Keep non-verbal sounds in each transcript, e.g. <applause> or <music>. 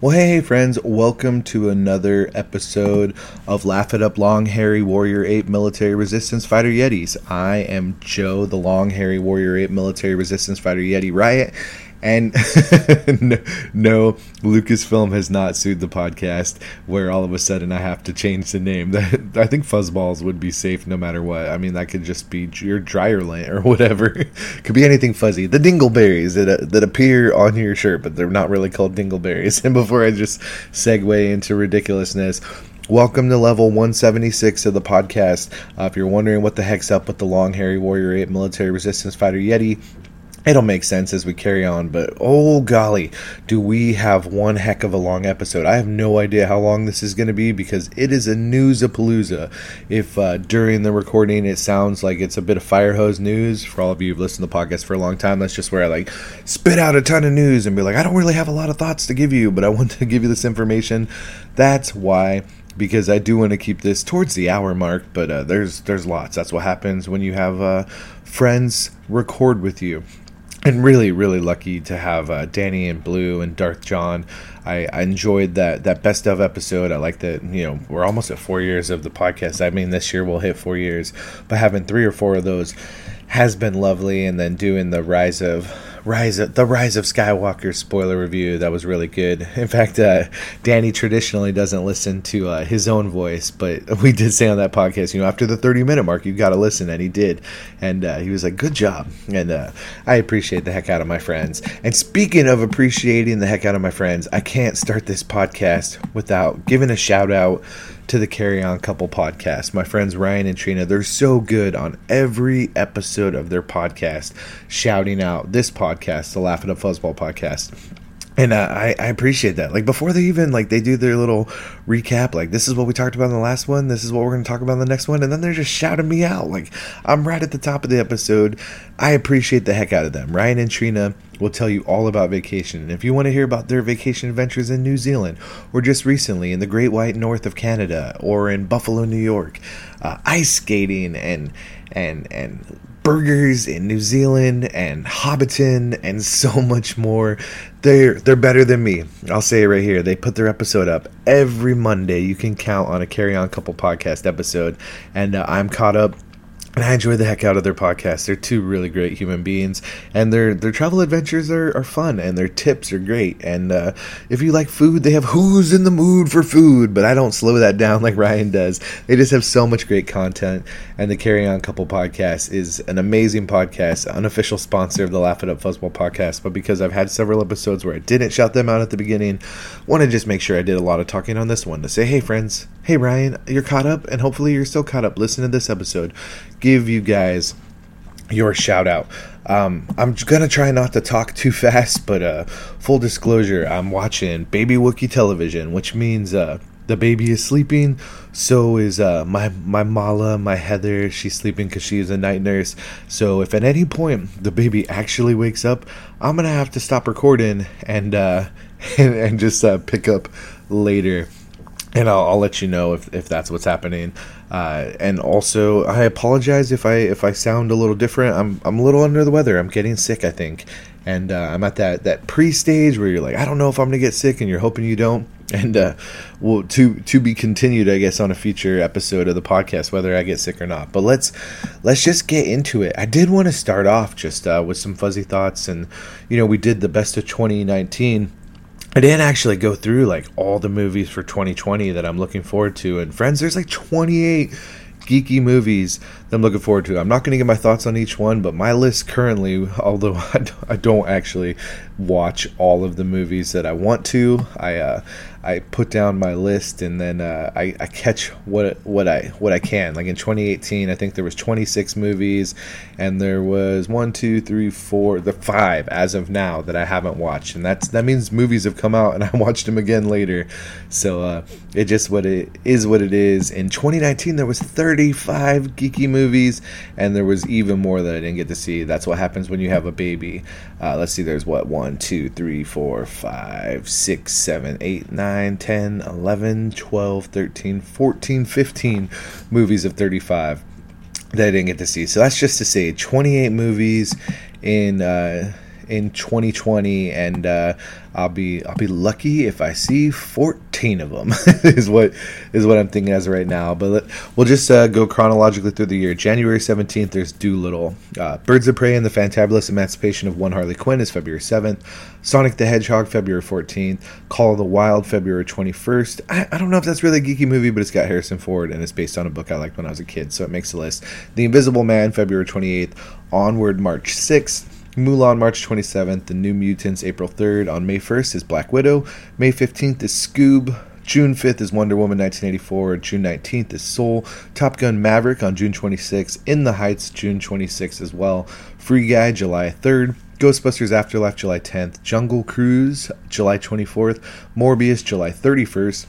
Well, hey, hey, friends, welcome to another episode of Laugh It Up Long Hairy Warrior Ape Military Resistance Fighter Yetis. I am Joe, the Long Hairy Warrior Ape Military Resistance Fighter Yeti Riot, and <laughs> no, Lucasfilm has not sued the podcast where all of a sudden I have to change the name. <laughs> I think Fuzzballs would be safe no matter what. I mean, that could just be your dryer lint or <laughs> whatever. could be anything fuzzy. The dingleberries that, uh, that appear on your shirt, but they're not really called dingleberries. And before I just segue into ridiculousness, Welcome to level 176 of the podcast. Uh, if you're wondering what the heck's up with the Long Hairy Warrior Ape Military Resistance Fighter Yeti, It'll make sense as we carry on, but oh golly, do we have one heck of a long episode. I have no idea how long this is going to be because it is a newsapalooza. If uh, during the recording it sounds like it's a bit of fire hose news, for all of you who've listened to the podcast for a long time, that's just where I like spit out a ton of news and be like, I don't really have a lot of thoughts to give you, but I want to give you this information. That's why because I do want to keep this towards the hour mark, but uh, there's there's lots. That's what happens when you have uh, friends record with you and really, really lucky to have uh, Danny and Blue and Darth John. I, I, enjoyed that that best of episode. I like that you know we're almost at four years of the podcast. I mean, this year we'll hit four years, but having three or four of those has been lovely. And then doing the rise of Rise of, the Rise of Skywalker spoiler review that was really good. <laughs> In fact, uh, Danny traditionally doesn't listen to uh, his own voice, but <laughs> we did say on that podcast, you know, after the 30 minute mark, you've got to listen, and he did, and uh, he was like, "Good job," and uh, I appreciate the heck out of my friends. And speaking of appreciating the heck out of my friends, I can't start this podcast without giving a shout out to the Carry On Couple podcast. My friends Ryan and Trina, they're so good on every episode of their podcast, shouting out this podcast, the Laugh It Up Fuzzball podcast and uh, I, I appreciate that. Like before they even like they do their little recap like this is what we talked about in the last one this is what we're going to talk about in the next one and then they're just shouting me out. Like i'm right at the top of the episode. I appreciate the heck out of them. Ryan and trina will tell you all about vacation and if you want to hear about their vacation adventures in new zealand or just recently in the great white north of canada or in buffalo new york uh, ice skating and and and burgers in New Zealand and Hobbiton and so much more. They're they're better than me. I'll say it right here. They put their episode up every Monday. You can count on a Carry On Couple podcast episode, and uh, I'm caught up and I enjoy the heck out of their podcast. They're two really great human beings, and their their travel adventures are, are fun, and their tips are great. And uh, if you like food, they have Who's in the Mood for Food, but I don't slow that down <laughs> like Ryan does. They just have so much great content, and the Carry On Couple podcast is an amazing podcast, unofficial sponsor of the Laugh It Up Fuzzball podcast. But because I've had several episodes where I didn't shout them out at the beginning, want to just make sure I did a lot of talking on this one to say, hey friends, hey Ryan, you're caught up, and hopefully you're still caught up. Listen to this episode give you guys your shout out. Um, I'm gonna try not to talk too fast, but uh, full disclosure, I'm watching Baby Wookie television, which means uh, the baby is sleeping. So is uh, my my Mala, my Heather. She's sleeping because she is a night nurse. So if at any point the baby actually wakes up, I'm gonna have to stop recording and uh, <laughs> and, and just uh, pick up later and I'll, I'll, let you know if, if that's what's happening. Uh, and also, I apologize if I if I sound a little different. I'm I'm a little under the weather. I'm getting sick, I think, and uh, I'm at that that pre stage where you're like, I don't know if I'm gonna get sick, and you're hoping you don't. <laughs> And uh, well, to to be continued, I guess, on a future episode of the podcast, whether I get sick or not. But let's let's just get into it. I did want to start off just uh, with some fuzzy thoughts, and you know, we did the best of 2019 I didn't actually go through like all the movies for 2020 that I'm looking forward to. And friends, there's like 28 geeky movies that I'm looking forward to. I'm not going to get my thoughts on each one, but my list currently, <laughs> although I don't actually watch all of the movies that I want to, I uh, I put down my list and then uh, I, I catch what what I what I can. Like in 2018, I think there was 26 movies, and there was one, two, three, four, the five as of now that I haven't watched, and that's that means movies have come out and <laughs> I watched them again later. So uh, it just what it is what it is. In 2019, there was 35 geeky movies, and there was even more that I didn't get to see. That's what happens when you have a baby. Uh, let's see, there's what one, two, three, four, five, six, seven, eight, nine. 9, 10, 11, 12, 13, 14, 15 movies of 35 that I didn't get to see. So that's just to say 28 movies in uh, in 2020 and uh, I'll be I'll be lucky if I see 14 of them <laughs> is what is what I'm thinking as right now. But let, we'll just uh, go chronologically through the year. January 17th, there's Dolittle. Uh, Birds of Prey and the Fantabulous Emancipation of One Harley Quinn is February 7th. Sonic the Hedgehog, February 14th. Call of the Wild, February 21st. I, I don't know if that's really a geeky movie, but it's got Harrison Ford and it's based on a book I liked when I was a kid, so it makes the list. The Invisible Man, February 28th. Onward, March 6th. Mulan March 27th, The New Mutants April 3rd. On May 1st is Black Widow. May 15th is Scoob. June 5th is Wonder Woman 1984. June 19th is Soul. Top Gun Maverick on June 26th. In the Heights June 26th as well. Free Guy July 3rd. Ghostbusters Afterlife July 10th. Jungle Cruise July 24th. Morbius July 31st.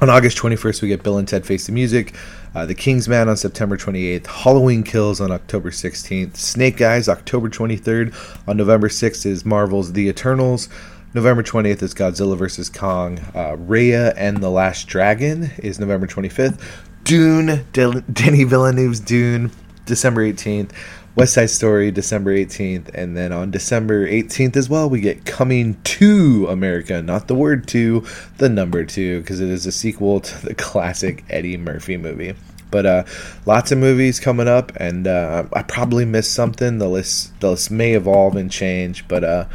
On August 21st, we get Bill and Ted Face the Music. Uh, the Kingsman on September 28th, Halloween Kills on October 16th, Snake Eyes October 23rd. On November 6th is Marvel's The Eternals. November 20th is Godzilla vs. Kong. Uh, Raya and the Last Dragon is November 25th. Dune, De- Denis Villeneuve's Dune, December 18th. West Side Story, December 18th. And then on December 18th as well, we get Coming to America. Not the word to, the number two, because it is a sequel to the classic Eddie Murphy movie. But uh, lots of movies coming up, and uh, I probably missed something. The list, the list may evolve and change, but uh,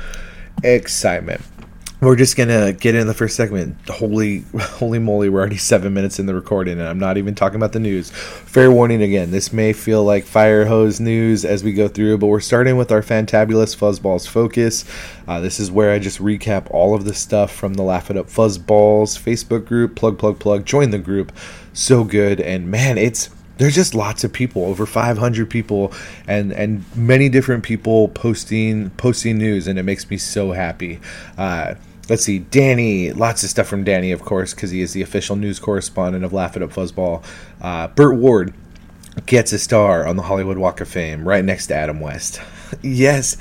excitement we're just gonna get in the first segment. Holy, <laughs> holy moly! We're already seven minutes in the recording, and I'm not even talking about the news. Fair warning again: this may feel like fire hose news as we go through, but we're starting with our fantabulous fuzzballs focus. Uh, this is where I just recap all of the stuff from the Laugh It Up Fuzzballs Facebook group. Plug, plug, plug. Join the group. So good, and man, it's there's just lots of people over 500 people and and many different people posting posting news and it makes me so happy uh, let's see danny lots of stuff from danny of course because he is the official news correspondent of laugh it up fuzzball. Uh, burt ward gets a star on the hollywood walk of fame right next to adam west. <laughs> Yes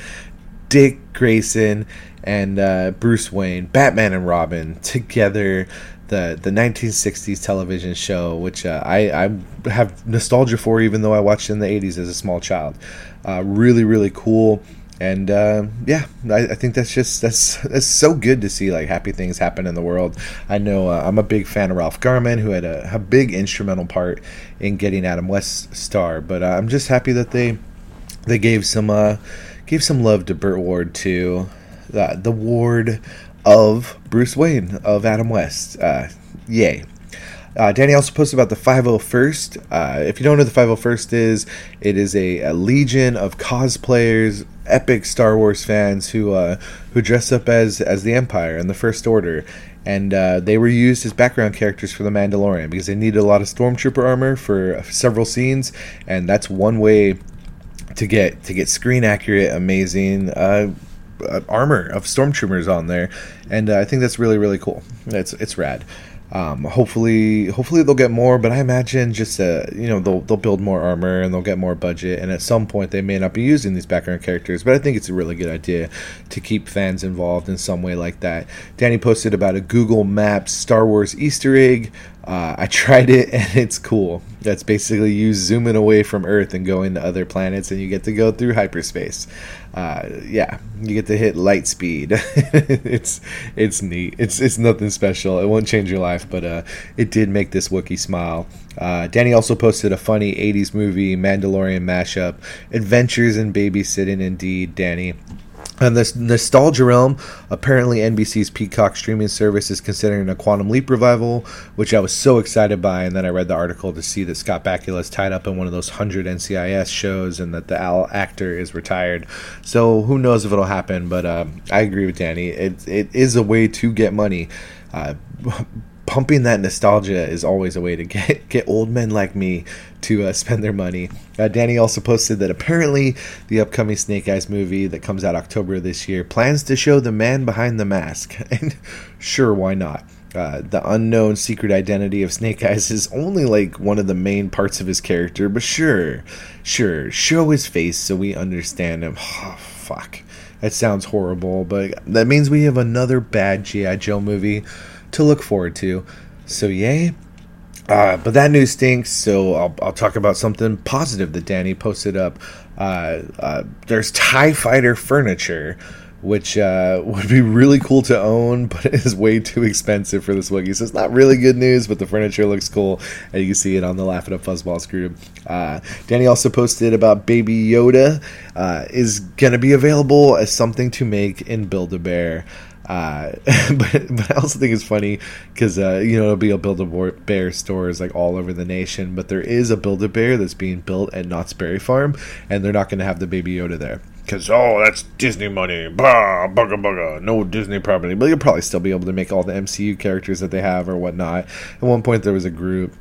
dick grayson and uh, bruce wayne batman and robin <laughs> together the the 1960s television show, which uh, I I have nostalgia for, even though I watched in the 80s as a small child. Uh, really really cool, and uh, yeah, I, I, think that's just that's <laughs> that's so good to see like happy things happen in the world. I know uh, I'm a big fan of Ralph Garman, who had a, a big instrumental part in getting Adam West's star, but uh, I'm just happy that they they gave some uh, gave some love to Burt Ward too. the Ward of Bruce Wayne of Adam West. Uh, yay. Uh, Danny also posted about the 501st. Uh, if you don't know what the 501st is, it is a, a legion of cosplayers, epic Star Wars fans who uh, who dress up as as the Empire and the First Order, and uh, they were used as background characters for the Mandalorian because they needed a lot of stormtrooper armor for several scenes, and that's one way to get to get screen accurate, amazing uh, uh, armor of stormtroopers on there, and uh, I think that's really really cool. It's it's rad. Um, hopefully, hopefully they'll get more, but I imagine just uh, you know they'll they'll build more armor and they'll get more budget, and at some point they may not be using these background characters. But I think it's a really good idea to keep fans involved in some way like that. Danny posted about a Google Maps Star Wars Easter egg uh, I <laughs> tried it and it's cool. That's basically you zooming away from Earth and going to other planets, and you get to go through hyperspace. Uh, yeah, you get to hit light speed. <laughs> it's it's neat. It's it's nothing special. It won't change your life, but uh, it did make this Wookiee smile. Uh, Danny also posted a funny '80s movie Mandalorian mashup, Adventures in Babysitting. Indeed, Danny. And this nostalgia realm, apparently NBC's Peacock streaming service is considering a Quantum Leap revival, which I was so excited by. And then I read the article to see that Scott Bakula is tied up in one of those hundred NCIS shows, and that the actor is retired. So who knows if it'll happen? But uh, I agree with Danny. It it is a way to get money. Uh, <laughs> pumping that nostalgia is always a way to get <laughs> get old men like me to uh, spend their money. Uh, Danny also posted that apparently the upcoming Snake Eyes movie that comes out October this year plans to show the man behind the mask, <laughs> and sure, why not? Uh, the unknown secret identity of Snake Eyes is only like one of the main parts of his character, but sure, sure, show his face so we understand him. <sighs> Oh, fuck. That sounds horrible, but that means we have another bad G.I. Joe movie to look forward to. So, yay. Uh, but that news stinks, so I'll, I'll talk about something positive that Danny posted up. Uh, uh, there's TIE Fighter furniture which uh, <laughs> would be really cool to own, <laughs> but it is way too expensive for this Wookiee. So it's not really good news, but the furniture looks cool, and you can see it on the Laugh It Up Fuzzballs group. Uh, Danny also posted about Baby Yoda uh, is going to be available as something to make in Build a Bear. Uh, <laughs> but but I also think it's funny because uh, you know it'll be a Build a Bear stores like all over the nation, but there is a Build a Bear that's being built at Knott's Berry Farm, and they're not going to have the Baby Yoda there. Because, oh, that's Disney money. Bah, bugga bugga. No Disney property. But you'll probably still be able to make all the MCU characters that they have or whatnot. At one point, there was a group.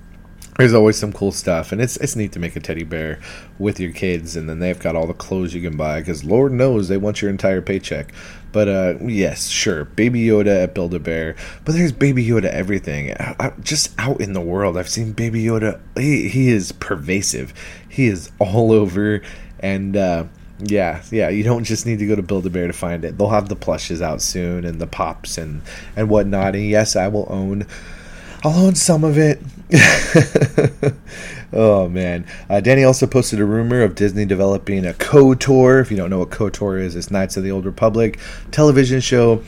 There's always some cool stuff, and it's it's neat to make a teddy bear with your kids, and then they've got all the clothes you can buy because Lord knows they want your entire paycheck. But uh, yes, sure, Baby Yoda at Build a Bear, but there's Baby Yoda everything. I, I, just out in the world, I've seen Baby Yoda. He he is pervasive. He is all <laughs> over, and uh, yeah, yeah. You don't just need to go to Build a Bear to find it. They'll have the plushes out soon and the pops and and whatnot. And yes, I will own. I'll own some of it. <laughs> oh man! Uh, Danny also posted a rumor of Disney developing a KOTOR. If you don't know what KOTOR is, it's Knights of the Old Republic television show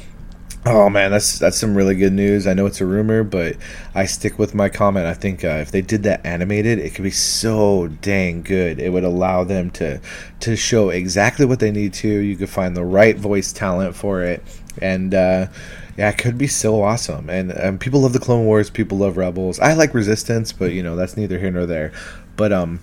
Oh man, that's that's some really good news. I know it's a rumor, but I stick with my comment. I think uh, if they did that animated, it could be so dang good. It would allow them to to show exactly what they need to. You could find the right voice talent for it, and uh, yeah, it could be so awesome. And um, people love the Clone Wars. People love Rebels. I like Resistance, but you know that's neither here nor there. But um,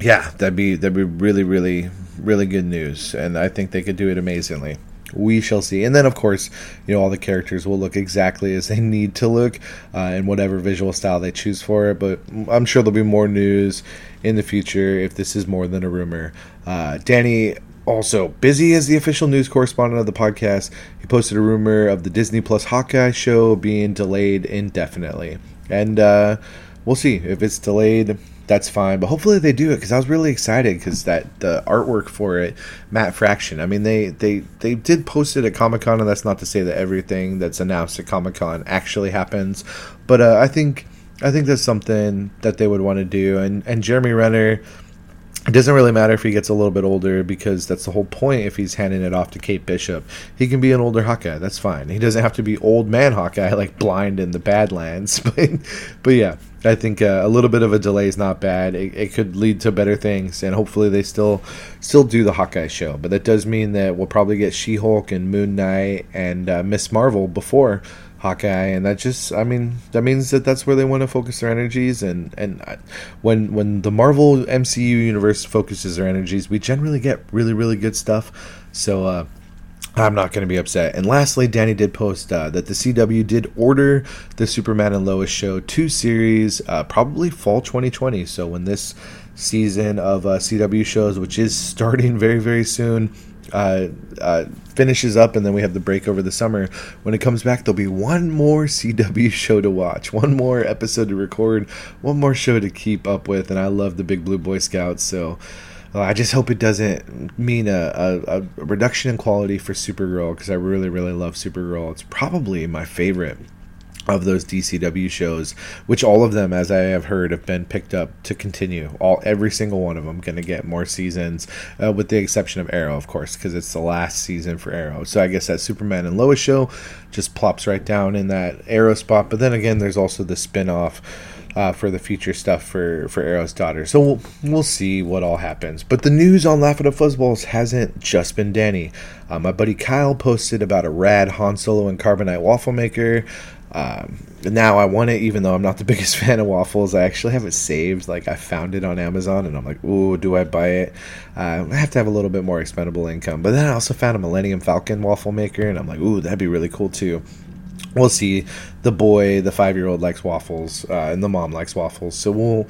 yeah, that'd be that'd be really really really good news, and I think they could do it amazingly we shall see. And then, of course, you know, all the characters will look exactly as they need to look uh, in whatever visual style they choose for it. But I'm sure there'll be more news in the future if this is more than a rumor. Uh, Danny, also busy as the official news correspondent of the podcast, he posted a rumor of the Disney Plus Hawkeye show being delayed indefinitely. And uh, we'll see if it's delayed that's fine. But hopefully they do it because I was really excited because that the artwork for it, Matt Fraction. I mean, they they they did post it at Comic Con, and that's not to say that everything that's announced at Comic Con actually happens. But uh, I think I think that's something that they would want to do. And and Jeremy Renner. It doesn't really matter if he gets a little bit older because that's the whole point. If he's handing it off to Kate Bishop, he can be an older Hawkeye. That's fine. He doesn't have to be old man Hawkeye <laughs> like blind in the Badlands. <laughs> But, but yeah, I think uh, a little bit of a delay is not bad. It, it, could lead to better things, and hopefully they still still do the Hawkeye show. But that does mean that we'll probably get She Hulk and Moon Knight and uh, Miss Marvel before Hawkeye, and that just I mean that means that that's where they want to focus their energies. And and when when the Marvel MCU universe focuses their energies, we generally get really really good stuff. So. Uh, I'm not going to be upset. And lastly, Danny did post uh, that the CW did order the Superman and Lois show to series, uh, probably fall 2020. So when this season of uh, CW shows, which is starting <laughs> very very soon, uh, uh, finishes up, and then we have the break over the summer. When it comes back, there'll be one more CW show to watch, one more episode to record, one more show to keep up with. And I love the Big Blue Boy Scouts, so. Uh, I just hope it doesn't mean a, a, a reduction in quality for Supergirl because I really, really love Supergirl. It's probably my favorite of those DCW shows, which all of them, as I have heard, have been picked up to continue. All every single one of them going to get more seasons, uh, with the exception of Arrow, of course, because it's the last season for Arrow. So I guess that Superman and Lois show just plops right down in that Arrow spot. But then again, there's also the spin off uh, for the future stuff for for Arrow's daughter. So we'll, we'll see what all happens. But the news on Laugh at Fuzzballs hasn't just been Danny. Uh, my buddy Kyle posted about a rad Han Solo and Carbonite waffle maker. Um, now I want it, even though I'm not the <laughs> biggest fan of waffles. I actually have it saved. Like I found it on Amazon, and I'm like, "Ooh, do I buy it?" Uh, I have to have a little bit more expendable income. But then I also found a Millennium Falcon waffle maker, and I'm like, "Ooh, that'd be really cool too." we'll see. The boy, the five year old, likes waffles, uh, and the mom likes waffles. So we'll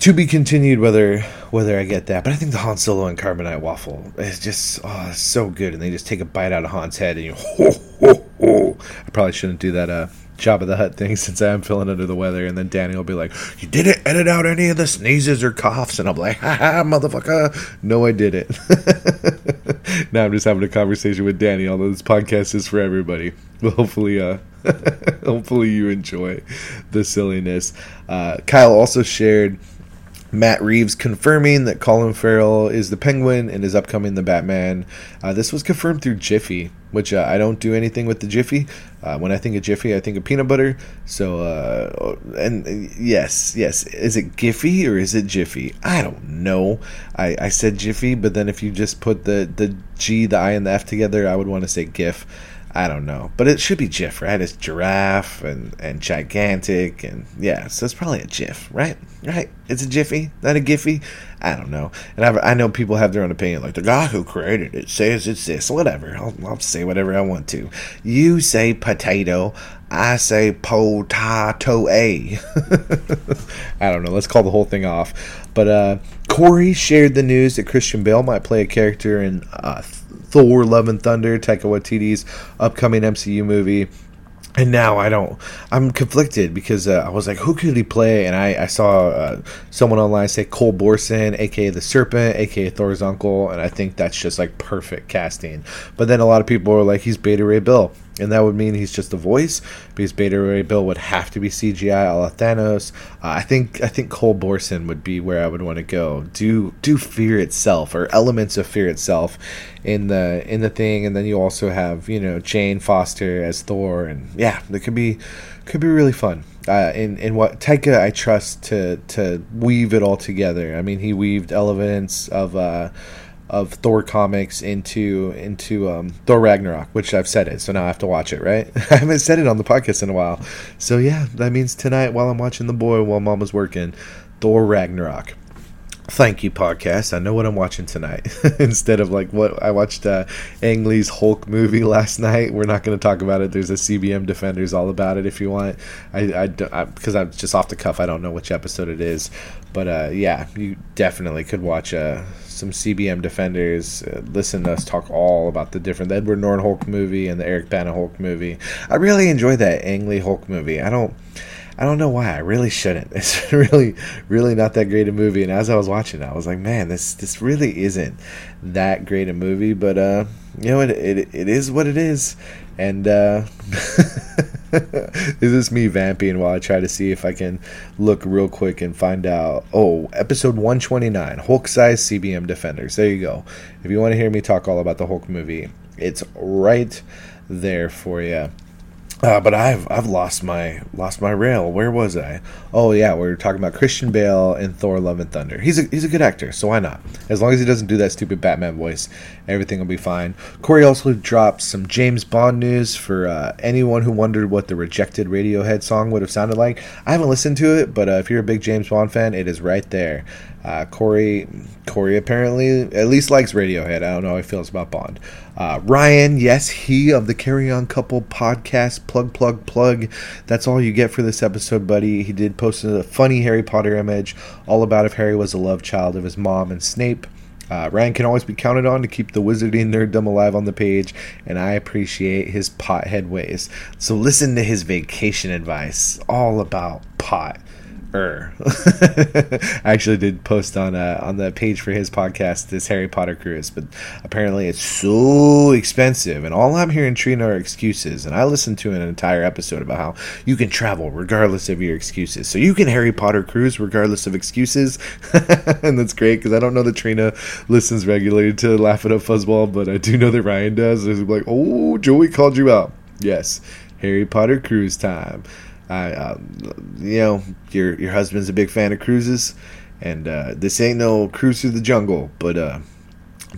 to be continued whether whether I get that. But I think the Han Solo and carbonite waffle is just oh, so good, and they just take a bite out of Han's head, and you. <laughs> Ho, ho, ho. I probably shouldn't do that. Uh, Jabba the Hutt thing <laughs> since I am feeling under the weather, and then Danny will be like, "You didn't edit out any of the sneezes or coughs," and I'm like, "Ha ha, motherfucker! No, I did it." <laughs> now I'm just having a conversation with Danny, although this podcast is for everybody. Hopefully, uh, <laughs> hopefully you enjoy the silliness. Uh, Kyle also shared Matt Reeves confirming that Colin Farrell is the Penguin and is upcoming the Batman. Uh, this was confirmed through Jiffy, which uh, I don't do anything with the Jiffy. Uh, when I think of Jiffy, I think of peanut butter. So, uh, and uh, yes, yes, is it Giffy or is it Jiffy? I don't know. I, I said Jiffy, but then if you just put the the G, the I, and the F together, I would want to say GIF. I don't know, but it should be GIF, right? It's giraffe and and gigantic, and yeah, so it's probably a GIF, right? Right? It's a Jiffy, not a Giffy. I don't know, and I've, i know people have their own opinion. Like the guy who created it says it's this, whatever. I'll, I'll say whatever I want to. You say potato, I say potato a. <laughs> I don't know. Let's call the whole thing off. But uh, Corey shared the news that Christian Bale might play a character in uh, Thor: Love and Thunder, Taika Waititi's upcoming MCU movie. And now I don't. I'm conflicted because uh, I was like, who could he play? And I, I saw uh, someone online say Cul Borson, aka the Serpent, aka Thor's uncle, and I think that's just like perfect casting. But then a lot of people are like, he's Beta Ray Bill and that would mean he's just a voice because Beta Ray Bill would have to be CGI, a la Thanos. Uh, I think I think Cul Borson would be where I would want to go. Do do Fear itself or elements of Fear itself in the in the thing, and then you also have you know Jane Foster as Thor, and yeah, it could be could be really fun. Uh, in in what Taika I trust to to weave it all together. I mean, he weaved elements of. Uh, of Thor comics into into um, Thor Ragnarok, which I've said it, so now I have to watch it. Right? <laughs> I haven't said it on the podcast in a while, so yeah, that means tonight while I'm watching the boy while Mom was working, Thor Ragnarok. Thank you, podcast. I know what I'm watching tonight. <laughs> Instead of like what I watched uh, Ang Lee's Hulk movie <laughs> last night. We're not going to talk about it. There's a CBM Defenders all about it if you want. I, I, because I'm just off the cuff. I don't know which episode it is, but uh, yeah, you definitely could watch uh, some CBM Defenders. Uh, listen to us talk all about the different the Edward Norton Hulk movie and the Eric Bana Hulk movie. I really enjoyed that Ang Lee Hulk movie. I don't. I don't know why. I really shouldn't. <laughs> It's really, really not that great a movie. And as I was watching, it, I was like, man, this this really isn't that great a movie. But uh, you know, it it, it is what it is. And uh, <laughs> is this me vamping while I try to see if I can look real quick and find out? Oh, episode 129, Hulk size CBM Defenders. There you go. If you want to hear me talk all about the Hulk movie, it's right there for you. Uh, but I've I've lost my lost my rail. Where was I? Oh yeah, we were talking about Christian Bale and Thor: Love and Thunder. He's a he's a good actor, so why not? As long as he doesn't do that stupid Batman voice, everything will be fine. Corey also dropped some James Bond news for uh, anyone who wondered what the rejected Radiohead song would have sounded like. I haven't listened to it, but uh, if you're a big James Bond fan, it is right there. Uh, Corey Corey apparently at least likes Radiohead. I don't know how he feels about Bond. Uh, Ryan, yes, he of the Carry On Couple podcast. Plug, plug, plug. That's all you get for this episode, buddy. He did post a funny Harry Potter image, all about if Harry was a love child of his mom and Snape. Uh, Ryan can always be counted on to keep the wizarding nerddom alive on the page, and I appreciate his pothead ways. So listen to his vacation advice, all about pot er. <laughs> I actually did post on uh, on the page for his podcast this Harry Potter cruise, but apparently it's so expensive, and all I'm hearing Trina are excuses. And I listened to an entire episode about how you can travel regardless of your excuses, so you can Harry Potter cruise regardless of excuses, <laughs> and that's great because I don't know that Trina listens regularly to Laugh It Up Fuzzball, but I do know that Ryan does. It's like, oh, Joey called you out. Yes, Harry Potter cruise time. I, uh, you know, your your husband's a big fan of cruises, and uh, this ain't no cruise through the jungle, but uh,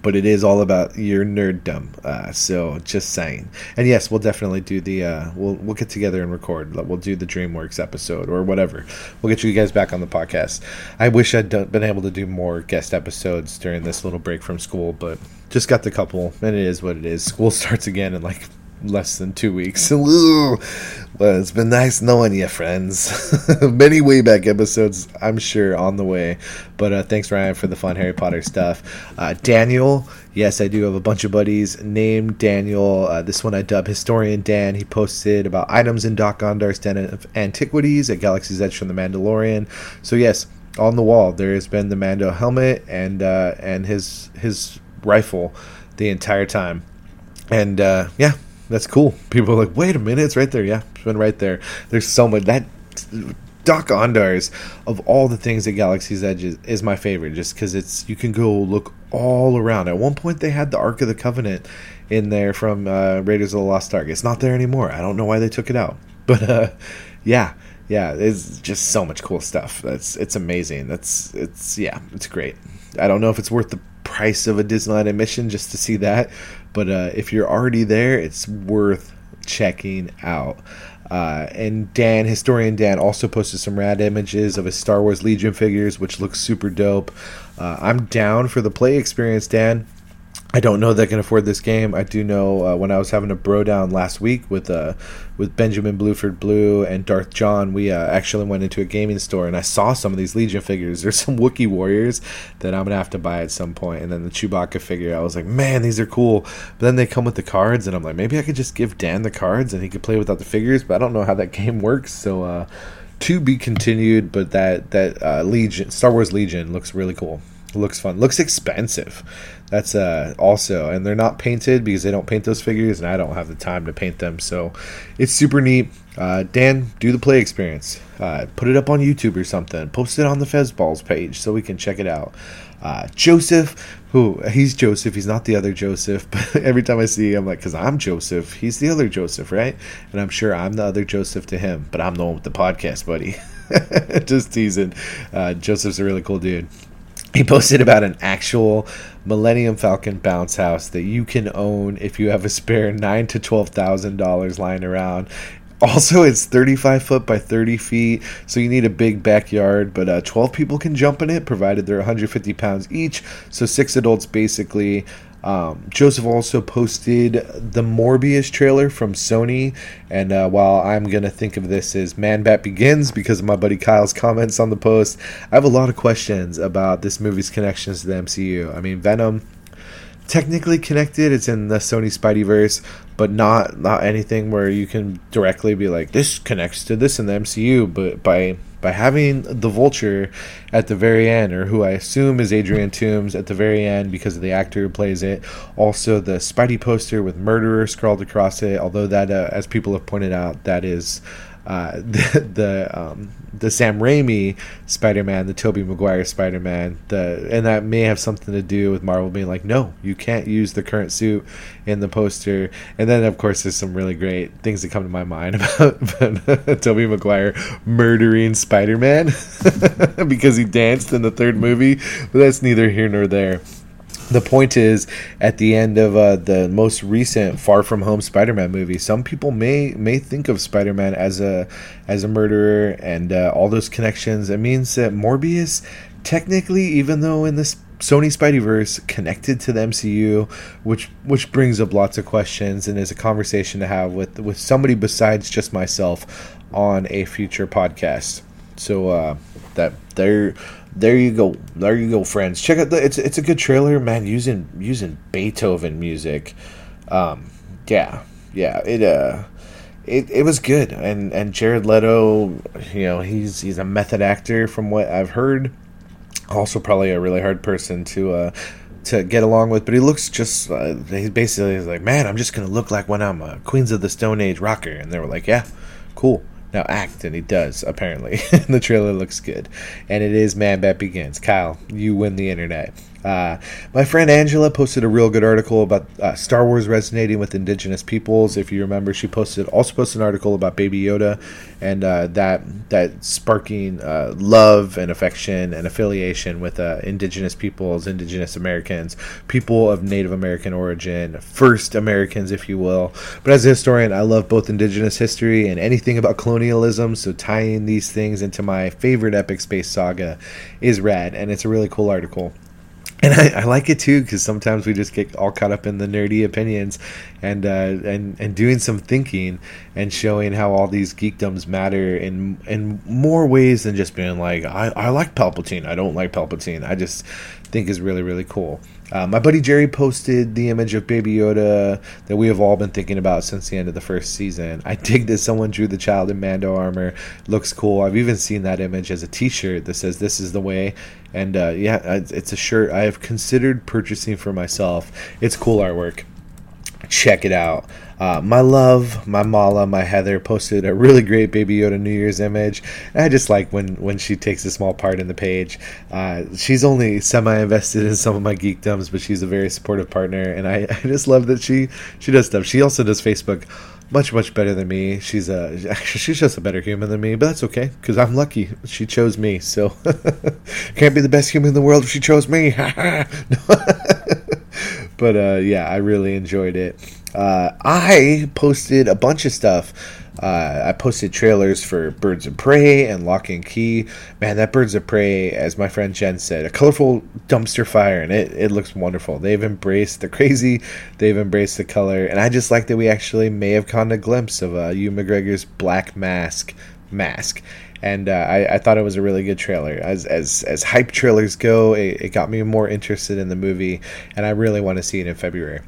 but it is all about your nerddom. Uh, so just saying. And yes, we'll definitely do the uh, we'll we'll get together and record. We'll do the DreamWorks episode or whatever. We'll get you guys back on the podcast. I wish I'd been able to do more guest episodes during this little break from school, but just got the couple, and it is what it is. School <laughs> starts again in like less than two weeks. <laughs> well, it's been nice knowing you, friends. <laughs> Many way back episodes, I'm sure, on the way. But uh, thanks, Ryan, for the fun Harry Potter stuff. Uh, Daniel, yes, I do have a bunch of buddies named Daniel. Uh, this one I dub Historian Dan. He posted about items in Dok-Ondar's Den of Antiquities at Galaxy's Edge from the Mandalorian. So, yes, on the wall there has been the Mando helmet and uh, and his his rifle the entire time. And uh, yeah, that's cool. People are like, wait a minute, it's right there. Yeah, it's been right there. There's so much that Dok-Ondar's of all the things at Galaxy's Edge is, is my favorite, just because it's you can go look all around. At one point, they had the Ark of the Covenant in there from uh, Raiders of the Lost Ark. It's not there anymore. I don't know why they took it out, <laughs> but uh, yeah, yeah, it's just so much cool stuff. That's it's amazing. That's it's yeah, it's great. I don't know if it's worth the price of a Disneyland admission just to see that, but uh, if you're already there, it's worth checking out. Uh, and Dan, historian Dan, also posted some rad images of his Star Wars Legion figures, which looks super dope. Uh, I'm down for the play experience, Dan. I don't know that I can afford this game. I do know uh, when I was having a bro down last week with uh, with Benjamin Bluford Blue and Darth John, we uh, actually went into a gaming store and I saw some of these Legion figures. <laughs> There's some Wookiee warriors that I'm gonna have to buy at some point, and then the Chewbacca figure. I was like, man, these are cool. But then they come with the cards, and I'm like, maybe I could just give Dan the cards and he could play without the figures. But I don't know how that <laughs> game works, so uh, to be continued. But that that uh, Legion, Star Wars Legion, looks really cool. Looks fun. Looks expensive. That's uh, also, and they're not painted because they don't paint those figures, and I don't have the time to paint them. So it's super neat. Uh, Dan, do the play experience. Uh, put it up on YouTube or something. Post it on the Fuzzballs page so we can check it out. Uh, Joseph, who he's Joseph, he's not the other Joseph, <laughs> but every time I see him, I'm like, because I'm Joseph, he's the other Joseph, right? And I'm sure I'm the other Joseph to him, but I'm the one with the podcast, buddy. <laughs> Just teasing. Uh, Joseph's a really cool dude he posted about an actual Millennium Falcon bounce house that you can own if you have a spare nine to twelve thousand dollars lying around. Also, it's 35 foot by 30 feet, so you need a big backyard. But uh, 12 people can jump in it, provided they're 150 pounds each. So six adults basically. Um, Joseph also posted the Morbius trailer from Sony, and uh, while I'm gonna think of this as Man Bat Begins because of my buddy Kyle's comments on the post, I have a lot of questions about this movie's connections to the MCU. I mean, Venom technically connected; it's in the Sony Spideyverse, but not not anything where you can directly be like this connects to this in the MCU. But by by having the Vulture at the very end, or who I assume is Adrian Toomes at the very end because of the actor who plays it. Also, the Spidey poster with murderer scrawled across it. Although that, uh, as people have pointed out, that is uh, <laughs> the the, um, the Sam Raimi Spider-Man, the Tobey Maguire Spider-Man, the and that may have something to do with Marvel being like, no, you can't use the current suit in the poster. And then of course there's some really great things that come to my mind <laughs> about <laughs> Tobey Maguire murdering Spider-Man because he danced in the third movie, but that's neither here nor there <laughs> the point is at the end of uh, the most recent far from home spider-man movie some people may may think of spider-man as a as a murderer and uh, all those connections. It means that morbius technically even though in this sony spideyverse connected to the mcu which which brings up lots of questions and is a conversation to have with with somebody besides just myself on a future podcast. So uh that there there you go. There you go friends. Check out the it's it's a good trailer man. Using using beethoven music. Um yeah. Yeah it uh it, it was good. And and jared leto you know he's he's a method actor from what i've heard. Also probably a really hard person to uh to get along with but he looks just uh, he basically is like man i'm just gonna look like when i'm a queens of the stone age rocker. And they were like yeah cool now act, and he does, apparently. <laughs> the trailer looks good. And it is Man Bat Begins. Kyle, you win the internet. Uh, my friend Angela posted a real good article about uh, Star Wars resonating with indigenous peoples. If you remember, she posted also posted an article about Baby Yoda and uh, that that sparking uh, love and affection and affiliation with uh, indigenous peoples, indigenous Americans, people of Native American origin, first Americans, if you will. But as a historian, I love both indigenous history and anything about colonialism. So tying these things into my favorite epic space saga is rad, and it's a really cool article. And I, I, like it too because sometimes we just get all caught up in the nerdy opinions and uh, and and doing some thinking and showing how all these geekdoms matter in in more ways than just being like I, I like Palpatine I don't like Palpatine I just think is really really cool. Uh, my buddy Jerry posted the image of Baby Yoda that we have all been thinking about since the end of the first season. I <laughs> dig that someone drew the child in Mando armor. Looks cool. I've even seen that image as a T-shirt that says "This is the way." And uh, yeah, it's a shirt I have considered purchasing for myself. It's cool artwork. Check it out. Uh, my love, my Mala, my Heather posted a really great Baby Yoda New Year's image. And I just like when when she takes a small part in the page. Uh, she's only semi invested in some of my geekdoms, but she's a very supportive partner, and I, <laughs> I just love that she she does stuff. She also does Facebook much much better than me. She's a <laughs> she's just a better human than me, but that's okay because I'm lucky. She chose me, so <laughs> can't be the best human in the world if she chose me. but uh, yeah, I really enjoyed it. Uh, I posted a bunch of stuff. Uh, I posted trailers for Birds of Prey and Locke and Key. Man, that Birds of Prey, as my friend Jen said, a colorful dumpster fire, and it, it looks wonderful. They've embraced the crazy, they've embraced the color, and I just like that we actually may have caught a glimpse of uh, Ewan McGregor's black mask mask and uh, I, I, thought it was a really good trailer. As as as hype trailers go, it, it, got me more interested in the movie, and I really want to see it in February.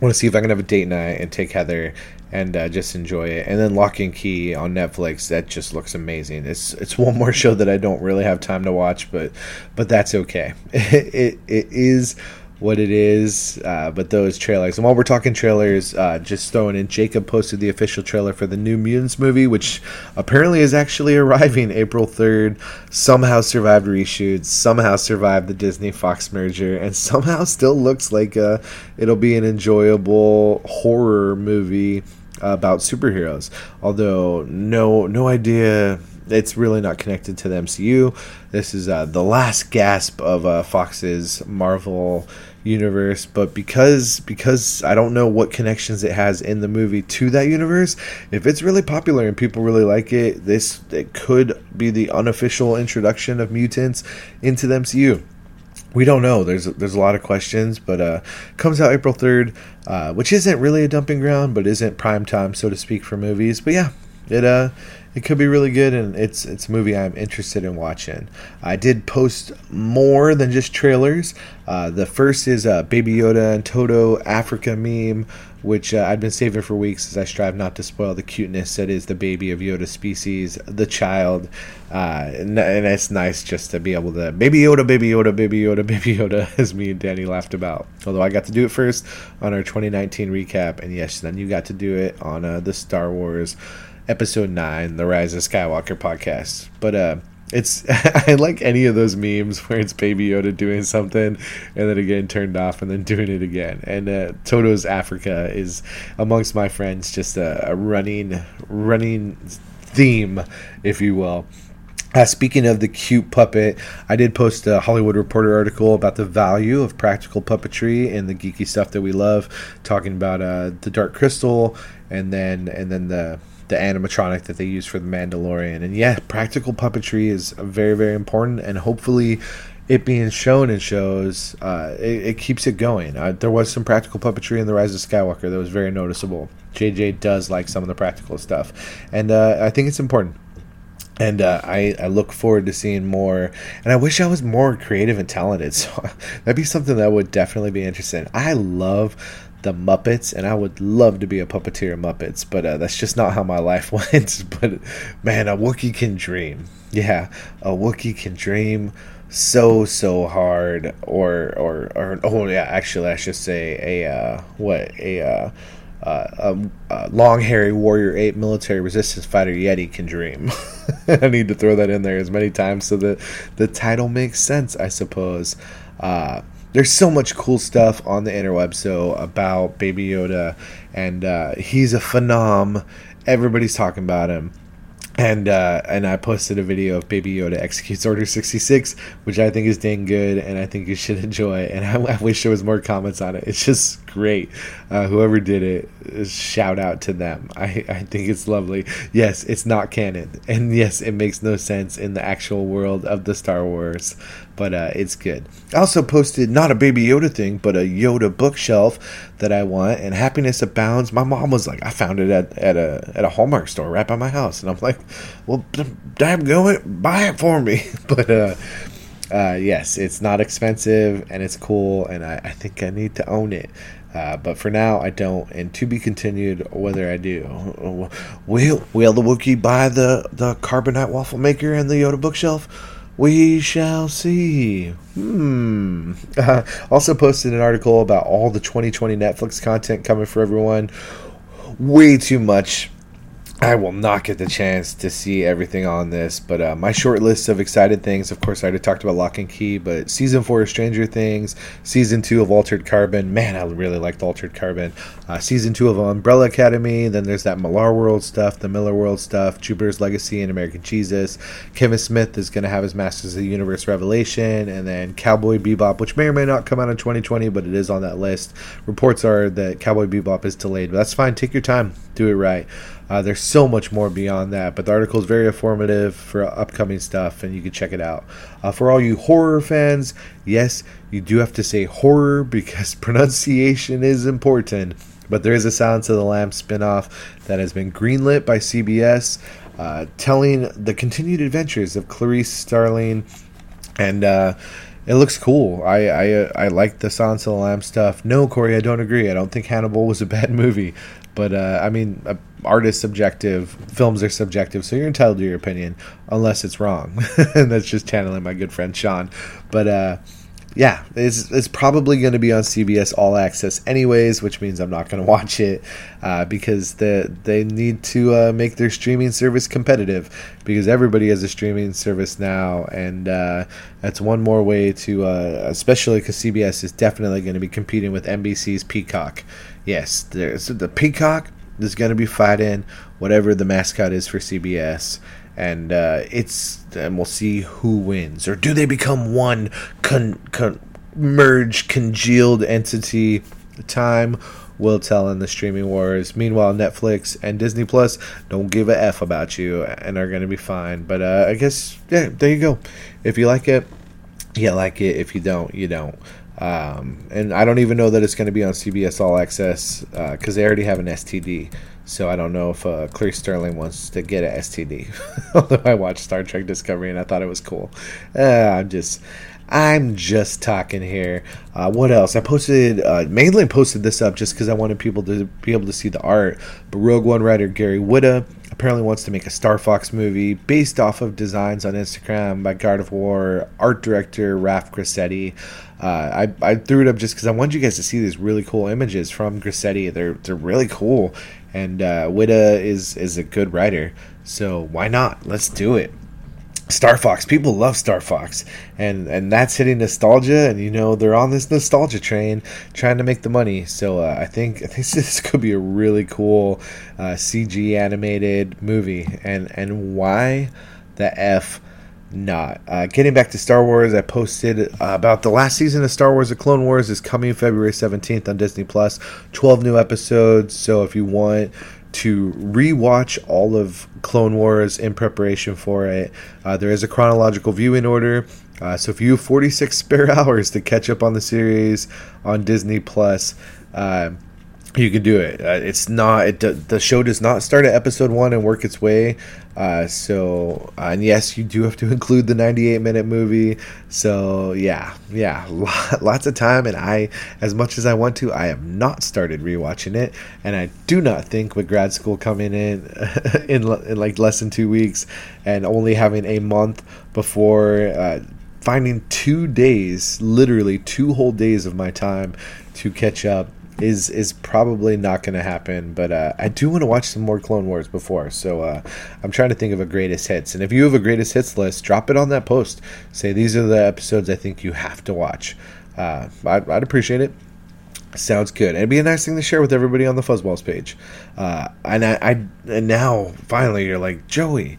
Want to see if I can have a date night and take Heather and uh, just enjoy it. And then Locke and Key on Netflix, that just looks amazing. It's it's one more show that I don't really have time to watch, but but that's okay. <laughs> it, it, it is what it is. Uh, but those trailers, and while we're talking trailers, uh, just throwing in, Jacob posted the official trailer for the New Mutants movie, which apparently is actually <laughs> arriving April 3rd. Somehow survived reshoots, somehow survived the Disney Fox merger, and <laughs> somehow still looks like uh, it'll be an enjoyable horror movie about superheroes. Although, no, no idea it's really not connected to the MCU. This is uh, the last gasp of uh, Fox's Marvel universe but because because i don't know what connections it has in the movie to that universe if it's really popular and people really like it this it could be the unofficial introduction of mutants into the mcu we don't know. There's there's a lot of questions, but uh, comes out April third, uh, which isn't really a dumping ground, but isn't prime time, so to speak, for movies. But yeah, it uh it could be really good, and it's it's a movie I'm interested in watching. I did post more than just trailers. Uh, the first is uh, Baby Yoda and Toto Africa meme, which uh, I've been saving for weeks as I strive not to spoil the cuteness that is the baby of Yoda species, the child. Uh, and, and, it's nice just to be able to Baby Yoda, Baby Yoda, Baby Yoda, <laughs> Baby Yoda, as me and Danny laughed about. Although I got to do it first on our 2019 recap, and yes, then you got to do it on uh, the Star Wars episode nine, the Rise of Skywalker podcast. But uh, it's <laughs> I like any of those memes where it's Baby Yoda doing something and then again turned off and then <laughs> doing it again. And uh, Toto's Africa is amongst my friends just a, a running running theme, if you will. Uh, speaking of the cute puppet, I did post a Hollywood Reporter article about the value of practical puppetry and the geeky stuff that we love, talking about uh, the Dark Crystal and then and then the the animatronic that they use for the Mandalorian. And yeah, practical puppetry is very, very important, and hopefully, it being shown in shows, uh, it, it, keeps it going. Uh, there was some practical puppetry in The Rise of Skywalker that was very noticeable. JJ does like some of the practical stuff, and uh, I think it's important. And uh, I, I look forward to seeing more. And I wish I was more creative and talented. <laughs> So that'd be something that would definitely be interesting. I love the Muppets, and I would love to be a puppeteer of Muppets, but uh, that's just not how my life <laughs> went. but man, a Wookiee can dream. Yeah, a Wookiee can dream so so hard, or or or oh yeah, actually I should say a uh, what a. Uh, uh, a, a, long hairy warrior ape military resistance fighter yeti can dream <laughs> i need to throw that in there as many times so that the title makes sense i suppose uh, there's so much cool stuff on the interweb so about Baby Yoda, and uh, he's a phenom. Everybody's talking about him. And uh, and I posted a video of Baby Yoda executes Order 66, which I think is dang good, and I think you should <laughs> enjoy. And I, I wish there was more comments on it. It's just great. Uh, whoever did it, shout out to them. I, I think it's lovely. Yes, it's not canon, and yes, it makes no sense in the actual world of the Star Wars but uh, it's good. I also posted not a Baby Yoda thing, but a Yoda bookshelf that I want, and Happiness Abounds. My mom was like, I found it at, at a at a Hallmark store right by my house, and I'm like, well, damn, go it, buy it for me. <laughs> but uh, uh, yes, it's not expensive and it's cool, and I, I think I need to own it. Uh, but for now, I don't, and to be continued whether I do. Will Will the Wookiee buy the the Carbonite waffle maker and the Yoda bookshelf? We shall see. Hmm. Uh, <laughs> also posted an article about all the 2020 Netflix content coming for everyone. Way too much I will not get the chance to see everything on this, but uh, my short list of excited things, of course, I already talked about Locke and Key, but season four of Stranger Things, season two of Altered Carbon. Man, I really liked Altered Carbon. Uh, season two of Umbrella Academy. Then there's that Millar World stuff, the Miller World stuff, Jupiter's Legacy, and American Jesus. Kevin Smith is going to have his Masters of the Universe revelation, and then Cowboy Bebop, which may or may not come out in 2020, but it is on that list. Reports are that Cowboy Bebop is delayed, but that's fine. Take your time, do it right. Uh, there's so much more beyond that, but the article is very informative for upcoming stuff, and you can check it out. Uh, for all you horror fans, yes, you do have to say horror <laughs> because pronunciation is important. But there is a Silence of the Lambs spinoff that has been greenlit by CBS, uh, telling the continued adventures of Clarice Starling, and uh, it looks cool. I I, uh, I like the Silence of the Lambs stuff. No, Corey, I don't agree. I don't think Hannibal was a bad <laughs> movie. But uh, I mean, uh, art is subjective, films are subjective, so you're entitled to your opinion unless it's wrong. <laughs> and that's just channeling my good friend Sean. But uh, yeah, it's it's probably going to be on CBS All Access anyways, which means I'm not going <laughs> to watch it uh, because the they need to uh, make their streaming service competitive because everybody has a streaming service now, and uh, that's one more way to, uh, especially because CBS is definitely going to be competing with NBC's Peacock. Yes, there's the Peacock is going to be fighting whatever the mascot is for CBS, and uh, it's and we'll see who wins or do they become one con, con merged congealed entity. Time will tell in the streaming wars. Meanwhile, Netflix and Disney Plus don't give a f about you and are going to be fine. But uh, I guess yeah, there you go. If you like it, you like it. If you don't, you don't. Um, and I don't even know that it's going to be on CBS All Access because uh, they already have an STD. So I don't know if uh, Clarice Starling wants to get an STD. <laughs> Although I watched Star Trek Discovery and I thought it was cool. Uh, I'm just, I'm just talking here. Uh, what else? I posted, uh, mainly posted this up just because I wanted people to be able to see the art. But Rogue One writer Gary Whitta apparently wants to make a Star Fox movie based off of designs on Instagram by God of War art director Ralph Grassetti. Uh, I, I threw it up just because I wanted you guys to see these really cool images from Grassetti. They're they're really cool, and uh, Whitta is is a good writer. So why not? Let's do it. Star Fox. People love Star Fox, and and that's hitting nostalgia, and you know they're on this nostalgia train, trying to make the money. So uh, I think I think <laughs> this could be a really cool uh, CG animated movie, and and why the f not. Uh, getting back to Star Wars, I posted uh, about the last season of Star Wars: The Clone Wars is coming February seventeenth on Disney Plus. Twelve new episodes. So if you want to rewatch all of Clone Wars in preparation for it, uh, there is a chronological viewing order. Uh, so if you have 46 <laughs> spare hours to catch up on the series on Disney Plus, uh, you can do it. Uh, it's not it, the show does not start at episode one and work its way. Uh, so and yes, you do have to <laughs> include the 98 minute movie. So yeah, yeah, <laughs> lots of time. And I, as much as I want to, I have not started rewatching it. And I do not think with grad school coming in <laughs> in, in like less than two weeks and only having a month before. Uh, finding two days, literally two whole days of my time to catch up is is probably not going to happen. But uh, I do want to watch some more Clone Wars before, so uh, I'm trying to think of a greatest hits. And if you have a greatest hits list, drop it on that post. Say these are the episodes I think you have to watch. Uh, I'd, I'd, appreciate it. Sounds good. It'd be a nice thing to share with everybody on the Fuzzballs page. Uh, and I, I, and now finally you're like Joey.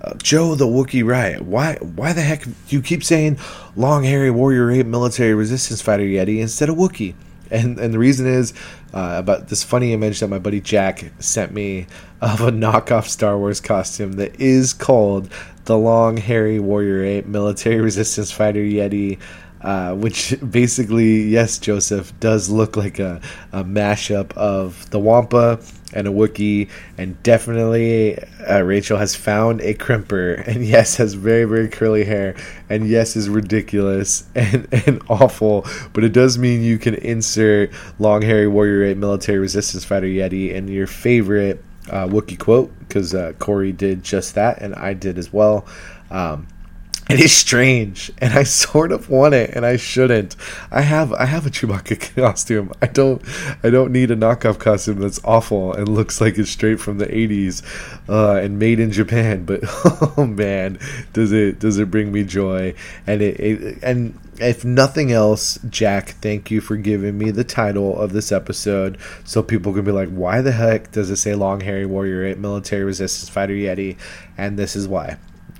Uh, Joe the Wookiee Riot. Why why the heck you keep saying long hairy warrior ape military resistance fighter Yeti instead of Wookiee? And and the reason is uh, about this funny image that my buddy Jack sent me of a knockoff Star Wars costume that is called the Long Hairy Warrior Ape Military Resistance Fighter Yeti. Uh, which <laughs> basically, yes, Joseph does look like a, a mashup of the Wampa and a Wookiee, and definitely uh, Rachel has found a crimper, <laughs> and yes, has very very curly hair, and yes, is ridiculous <laughs> and and awful, but it does mean you can insert long hairy warrior ape military resistance fighter Yeti and your favorite uh, Wookiee quote because uh, Corey did just that, and I did as well. Um, it is strange, and I sort of want it, and I shouldn't. I have I have a Chewbacca <laughs> costume. I don't I don't need a knockoff costume that's awful and looks like it's straight from the '80s uh, and made in Japan. But <laughs> oh man, does it does it bring me joy? And it, it and if nothing else, Jack, thank you for giving me the title of this episode, so people can be like, "Why the heck does it say Long Hairy Warrior Ape Military Resistance Fighter Yeti?" And this is why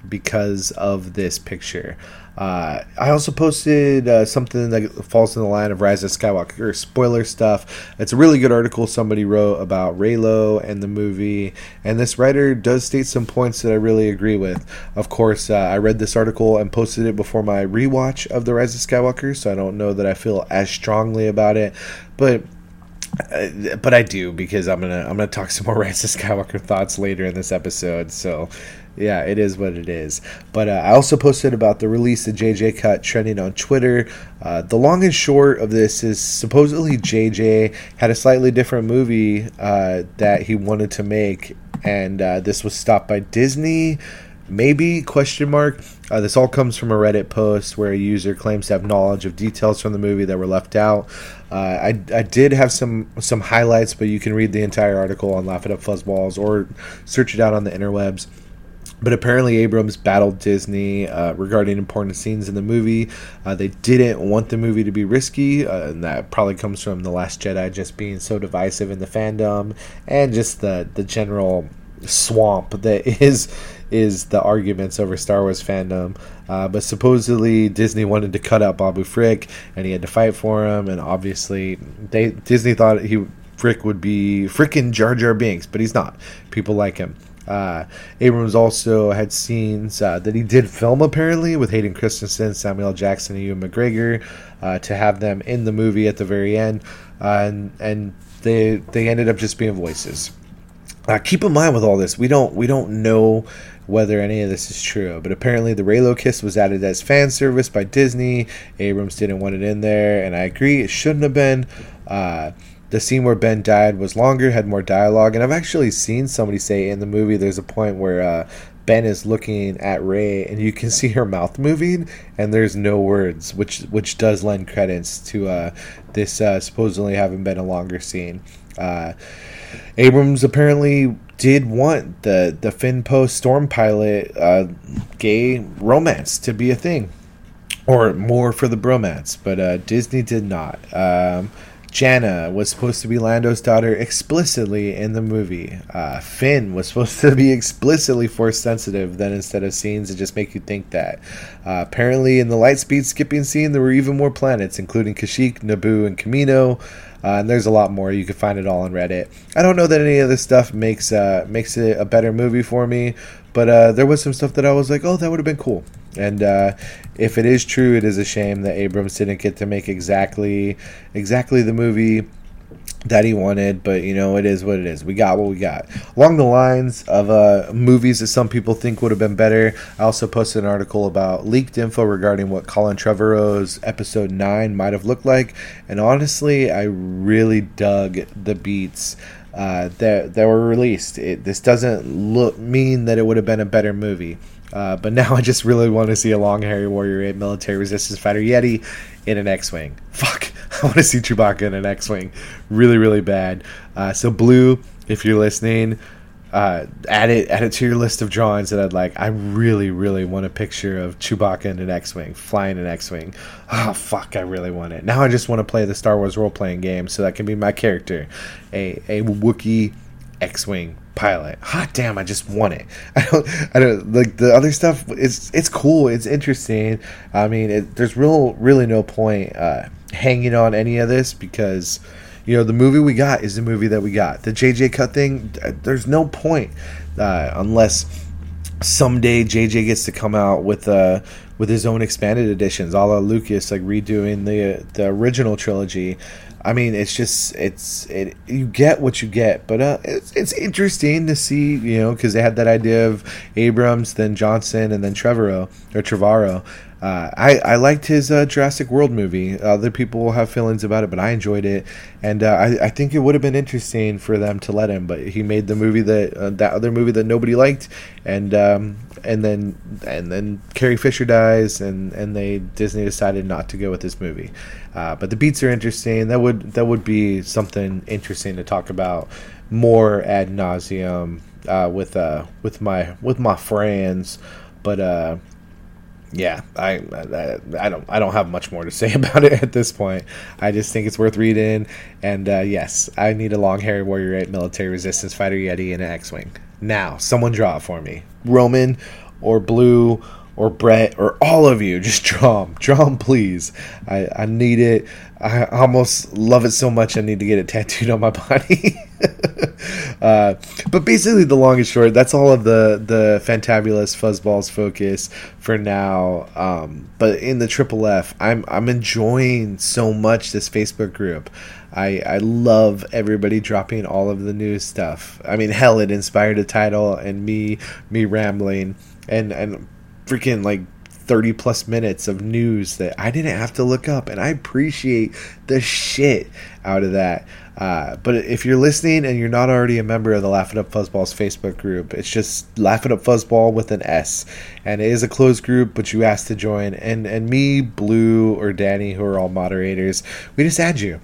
because of this picture. Uh, I also posted uh, something that falls in the line of Rise of Skywalker spoiler stuff. It's a really good article somebody wrote about Reylo and the movie, and this writer does state some points that I really agree with. Of course, uh, I read this article and posted it before my rewatch of the Rise of Skywalker, so I don't know that I feel as strongly about it, but uh, but I do because I'm gonna I'm gonna talk some more <laughs> Rise of Skywalker thoughts later in this episode. So yeah, it is what it is. But uh, I also posted about the release of JJ Cut trending on Twitter. Uh, the long and short of this is supposedly JJ had a slightly different movie uh, that he wanted to make, and uh, this was stopped by Disney. Maybe question mark. Uh, this all comes from a Reddit post where a user claims to have knowledge of details from the movie that were left out. Uh, I, I did have some some highlights, but you can read the entire article on Laugh It Up Fuzzballs or search it out on the interwebs. But apparently, Abrams battled Disney uh, regarding important scenes in the movie. Uh, they didn't want the movie to be risky, uh, and that probably comes from The Last Jedi just being so divisive in the fandom and just the, the general swamp that <laughs> is is the arguments over Star Wars fandom. Uh, but supposedly Disney wanted to cut out Babu Frick, and he had to fight for him. And obviously, they Disney thought he Frick would be frickin' Jar Jar Binks, but he's not. People like him. Uh, Abrams also had scenes uh, that he did film apparently with Hayden Christensen, Samuel Jackson, and Ewan McGregor uh, to have them in the movie at the very end, uh, and and they they ended up just being voices. Uh, keep in mind with all this, we don't we don't know whether any of this is true, but apparently the Reylo kiss was added as fan service by Disney. Abrams didn't want it in there, and I agree it shouldn't have been. The scene where Ben died was longer, had more dialogue, and I've actually seen somebody say in the movie there's a point where uh, Ben is looking at Rey, and you can see her mouth moving, and there's no words, which which does lend credence to uh, this uh, supposedly having been a longer scene. Uh, Abrams apparently did want the the Finn Post Storm pilot uh, gay romance to be a thing, or more for the bromance, but uh, Disney did not. Um, Jannah was supposed to be Lando's daughter explicitly in the movie. Uh, Finn was <laughs> supposed to be explicitly force sensitive. Then instead of scenes that just make you think that. Uh, apparently, in the lightspeed skipping scene, there were even more planets, including Kashyyyk, Naboo, and Kamino. Uh, and there's a lot more. You can find it all on Reddit. I don't know that any of this stuff makes uh, makes it a better movie for me, but uh, there was some stuff that I was like, oh, that would have been cool. And uh, if it is true, it is a shame that Abrams didn't get to make exactly exactly the movie that he wanted, but you know, it is what it is. We got what we got. Along the lines of uh, movies that some people think would have been better, I also posted an article about leaked info regarding what Colin Trevorrow's episode 9 might have looked like. And honestly, I really dug the beats. Uh, that that were released. It, this doesn't look mean that it would have been a better movie. Uh, but now <laughs> I just really want to see a long hairy warrior ape military resistance fighter Yeti in an X Wing. <laughs> Fuck. <laughs> I want to see Chewbacca in an X Wing. Really, really bad. Uh, so, Blue, if you're listening, uh, add it add it to your list of drawings that I'd like. I really, really want a picture of Chewbacca in an X-wing, flying an X-wing. Oh fuck, I really want it. Now I just want to play the Star Wars role playing game, so that can be my character, a a Wookiee X-wing pilot. Hot damn, I just want it. <laughs> I don't, I don't like the other stuff. It's it's cool. It's interesting. I mean, it, there's real really no point uh, hanging on any of this because you know the movie we got is the movie that we got. The JJ cut thing. uh, There's no point uh, unless someday JJ gets to come out with uh with his own expanded editions, a la Lucas, like redoing the the original trilogy. I mean, it's just it's it. You get what you get, but uh, it's it's interesting to see, you know, because they had that idea of Abrams, then Johnson, and then Trevorrow or Trevorrow. I I liked his uh, Jurassic World movie. Other people will have feelings about it, but I enjoyed it, and uh, I I think it would have been interesting for them to let him. But he made the movie that uh, that other movie that nobody liked, and um, and then and then Carrie Fisher dies, and and they Disney decided not to go with this movie. Uh, but the beats are interesting. That would that would be something interesting to talk about more ad nauseum uh, with uh with my with my friends. But uh, yeah, I, I I don't I don't have much more to say <laughs> about it at this point. I just think it's worth reading. And uh, yes, I need a long hairy warrior ape military resistance fighter yeti and an X-wing. Now, someone draw it for me. Roman or Blue or Brett or all of you, just draw them. Draw them, please. I, I need it. I almost love it so much I need to get it tattooed on my body. <laughs> uh, but basically, the long and short, that's all of the the fantabulous fuzzballs focus for now. Um, but in the triple F, I'm I'm enjoying so much this Facebook group. I, I love everybody dropping all of the new stuff. I mean, hell, it inspired a title and me me rambling and and freaking like 30 plus minutes of news that I didn't have to look up, and I appreciate the shit out of that. Uh, but if you're listening and you're not already a member of the Laugh It Up Fuzzballs Facebook group, it's just Laugh It Up Fuzzball with an S, and it is a closed group, but you asked to join, and and me, Blue, or Danny, who are all moderators, we just add you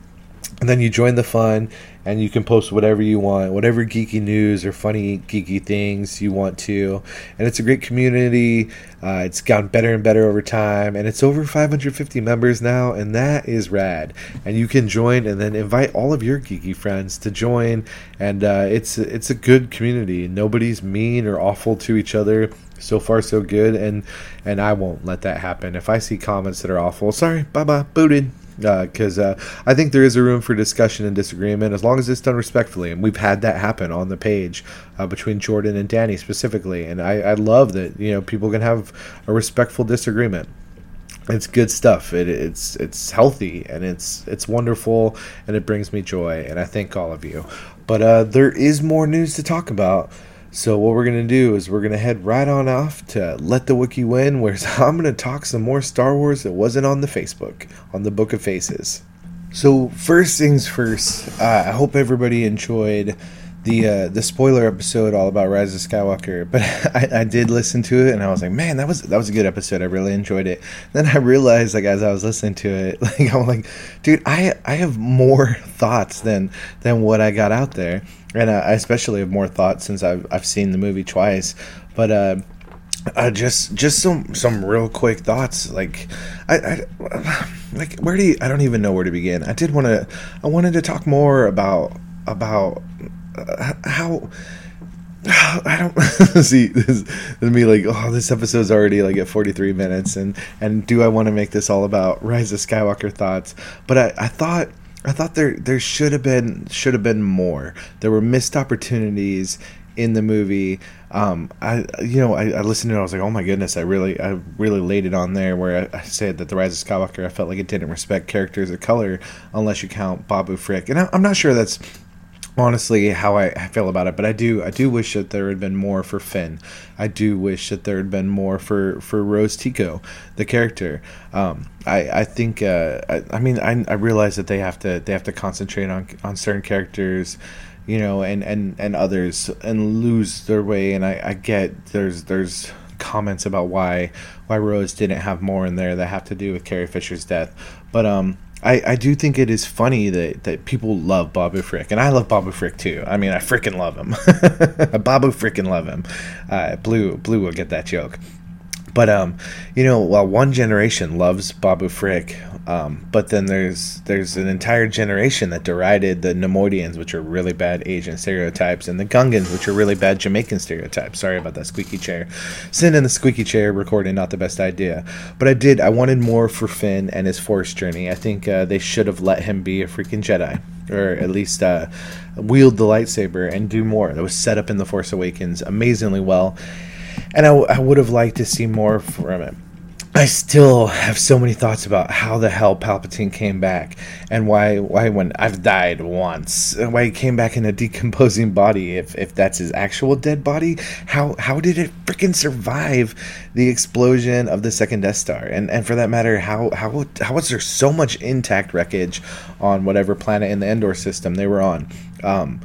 and then you join the fun and you can post whatever you want whatever geeky news or funny geeky things you want to. And it's a great community. Uh, it's gotten better and better over time. And it's over 550 members now and that is rad. And you can join and then invite all of your geeky friends to join. And uh, it's it's a good community. Nobody's mean or awful to each other. So far so good. And and i won't let that happen. If i see comments that are awful sorry. Bye bye booted because uh, uh, I think there is a room for discussion and disagreement as long as it's done respectfully, and we've had that happen on the page uh, between Jordan and Danny specifically, and I, I love that you know people can have a respectful disagreement. It's good stuff. It, it's it's healthy and it's it's wonderful and it brings me joy, and I thank all of you. But uh, there is more news to talk about. So what we're gonna do is we're gonna head right on off to let the Wookiee win, where <laughs> I'm gonna talk some more Star Wars that wasn't on the Facebook on the Book of Faces. So first things first, uh, I hope everybody enjoyed the uh, the spoiler episode all about Rise of Skywalker. <laughs> But I, I did listen to it and I was like, man, that was that was a good episode. I really enjoyed it. Then I realized, like as I was listening to it, <laughs> like I'm like, dude, I I have more thoughts than than what I got out there and I especially have more thoughts since I've I've seen the movie twice. But uh, uh, just just some some real quick thoughts. Like I, I like where do you, I don't even know where to begin. I did want to I wanted to talk more about about uh, how. I don't <laughs> see this, this me like oh this episode's already like at 43 minutes and and do I want to make this all about Rise of Skywalker thoughts but I, I thought I thought there there should have been should have been more. There were missed opportunities in the movie. Um, I you know I, I, listened to it. I was like, oh my goodness, I really I really laid it on there where I, I, said that the Rise of Skywalker. I felt like it didn't respect characters of color unless you count Babu Frick, and I, I'm not sure that's honestly how I, feel about it but i do i do wish that there had been more for finn. I do wish that there had been more for for rose tico the character. Um, i i think uh, I, I mean I, I realize that they have to they have to concentrate on on certain characters you know and and and others and lose their way and i i get there's there's comments about why why rose didn't have more in there that have to do with carrie fisher's death. But um I, I do think it is funny that, that people love Babu Frick, and I love Babu Frick too. I mean, I freaking love him. <laughs> Babu freaking love him. Uh, Blue Blue will get that joke. But um, you know, while one generation loves Babu Frick, Um, but then there's there's an entire generation that derided the Neimoidians, which are really bad Asian stereotypes, and the Gungans, which are really bad Jamaican stereotypes. Sorry about that squeaky chair. Sitting in the squeaky chair recording, not the best idea. But I did. I wanted more for Finn and his Force journey. I think uh, they should have let him be a freaking Jedi, or at least uh, wield the lightsaber and do more. That was set up in the Force Awakens amazingly well, and I, I would have liked to see more from it. I still have so many thoughts about how the hell Palpatine came back and why why when I've died once why he came back in a decomposing body if if that's his actual dead body how how did it freaking survive the explosion of the second Death Star? And and for that matter how how how was there so much intact wreckage on whatever planet in the Endor system they were on? Um,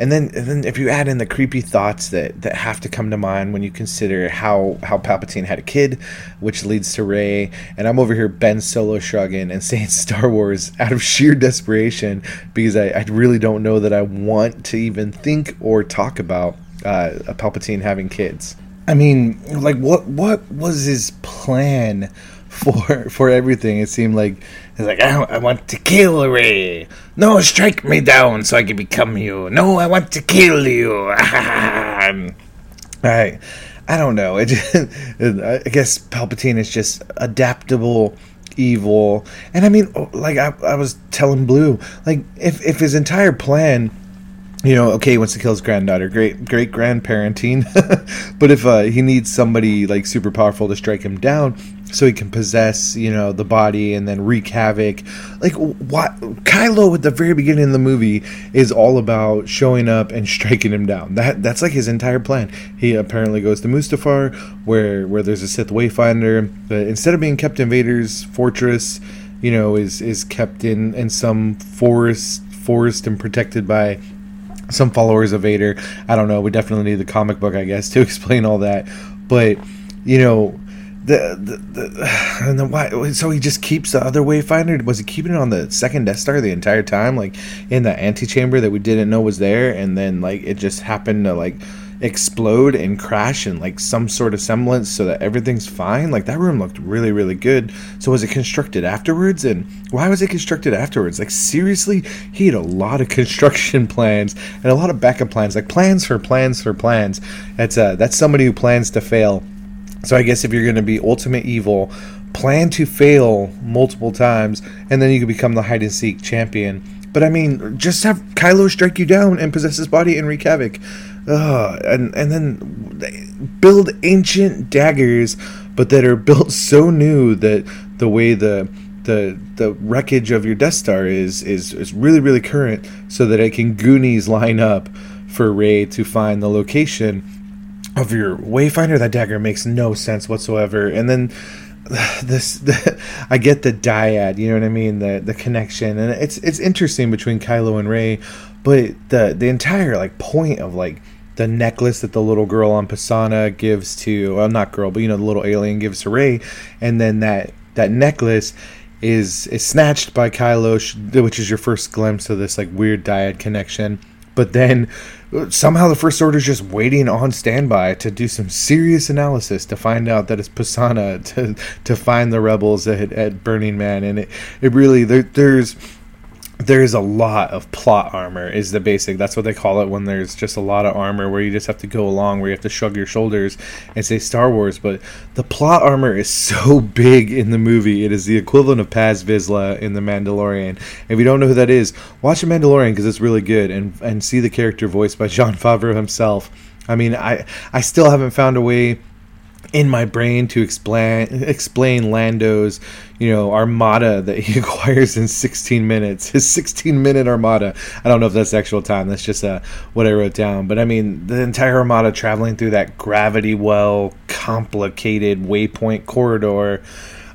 and then and then if you add in the creepy thoughts that that have to come to mind when you consider how how Palpatine had a kid, which leads to Rey, and I'm over here Ben Solo shrugging and <laughs> saying Star Wars out of sheer desperation because I, I really don't know that I want to even think or talk about uh, a Palpatine having kids. I mean, like what what was his plan for for everything? It seemed like He's like, I, I want to kill Rey. No, strike me down so I can become you. No, I want to kill you. <laughs> I, I don't know. It, I guess Palpatine is just adaptable evil. And I mean, like I, I was telling Blue, like if if his entire plan you know, okay, he wants to kill his granddaughter. Great, great grandparenting. <laughs> but if uh, he needs somebody like super powerful to strike him down, so he can possess, you know, the body and then wreak havoc. Like what Kylo at the very beginning of the movie is all about showing up and <laughs> striking him down. That that's like his entire plan. He apparently goes to Mustafar, where where there's a Sith Wayfinder. But instead of being kept in Vader's fortress, you know, is is kept in in some forest forest and protected by some followers of Vader. I don't know. We definitely need the comic book, I guess, to <laughs> explain all that. But you know, the, the, <sighs> and then why? So he just keeps the other Wayfinder. Was he keeping it on the second Death Star the entire time, like in the antechamber that we didn't know was there, and then like it just happened to like explode and crash in like some sort of semblance so that everything's fine. Like that room looked really, really good. So was it constructed afterwards? And why was it constructed afterwards? Like seriously, he had a lot of <laughs> construction plans and a lot of backup plans, like plans for plans for plans. That's uh that's somebody who plans to fail. So I guess if you're gonna be ultimate evil, plan to fail multiple times, and then you can become the hide and seek champion. But I mean, just have Kylo strike you down and possess his body and wreak havoc. Ugh, and and then build ancient daggers, but that are <laughs> built so new that the way the the the wreckage of your Death Star is is is really really current, so that it can Goonies line up for Rey to find the location of your Wayfinder. That dagger makes no sense whatsoever, and then <sighs> this the, <laughs> I get the dyad, you know what I mean, the the connection, and it's it's interesting between Kylo and Rey, but the the entire like point of like the necklace that the little girl on Pasaana gives to well not girl but you know the little alien gives to Rey, and then that that necklace is is snatched by Kylo, which is your first glimpse of this like weird dyad connection. But then somehow the First Order is just waiting on standby to do some serious analysis to find out that it's Pasaana <laughs> to to find the rebels at, at Burning Man, and it it really there, there's there's a lot of plot armor is the basic that's what they call it when there's just a lot of armor where you just have to go along where you have to shrug your shoulders and say star wars but the plot armor is <laughs> so big in the movie it is the equivalent of paz vizsla in the mandalorian. If you don't know who that is watch the mandalorian because it's really good and and see the character voiced by <laughs> jon favreau himself. I mean i i still haven't found a way in my brain to explain explain Lando's, you know, armada that he <laughs> acquires in 16 minutes. His 16 minute armada. I don't know if that's actual time. That's just uh, what I wrote down. But I mean, the entire armada traveling through that gravity well, complicated waypoint corridor.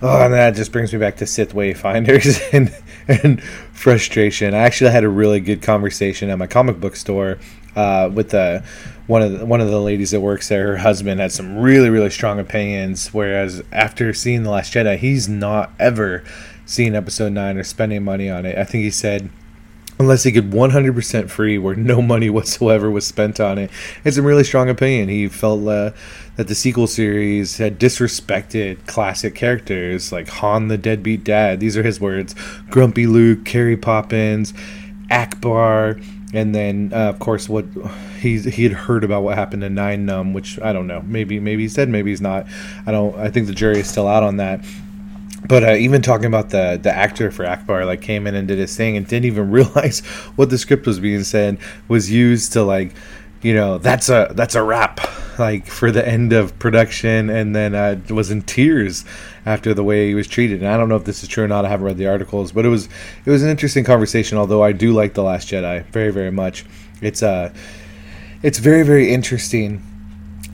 Oh, and that just brings me back to Sith Wayfinders <laughs> and and frustration. I actually had a really good conversation at my comic book store uh, with the one of the, one of the ladies that works there, her husband had some really really strong opinions. Whereas after seeing the Last Jedi, he's not ever seen Episode Nine or spending money on it. I think he said unless he could 100% free where no money <laughs> whatsoever was spent on it. It's a really strong opinion. He felt uh, that the sequel series had disrespected classic characters like Han the deadbeat dad. These are his words. Grumpy Luke, Carrie Poppins, Ackbar, and then uh, of course what he he had heard about what happened to Nien Nunb, which I don't know. Maybe maybe he said, maybe he's not. I don't. I think the jury is still out on that but uh, even talking about the the actor for Ackbar, like came in and did his thing and didn't even <laughs> realize what the script was being said was used to like, you know, that's a that's a wrap, like for the end of production, and then uh, was in tears after the way he was treated. And I don't know if this is true or not. I haven't read the articles, but it was it was an interesting conversation. Although I do like the Last Jedi very very much. It's uh, it's very very interesting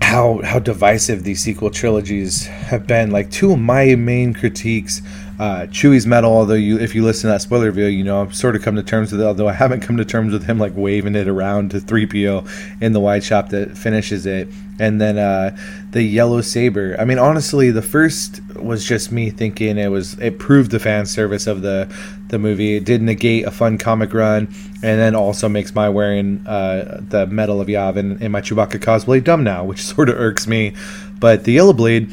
how how divisive these sequel trilogies have been. Like two of my main critiques, uh, Chewie's metal. Although you, if you listen to that spoiler video, you know I've sort of come to terms with it. Although I haven't come to terms with him like waving it around to three PO in the wide shop that finishes it, and then uh, the yellow saber. I mean, honestly, the first was just me thinking it was it proved the fan service of the the movie. It did negate a fun comic run, and then also makes my wearing uh, the Medal of Yavin in my Chewbacca cosplay dumb now, which <laughs> sort of irks me. But the Yellow Blade,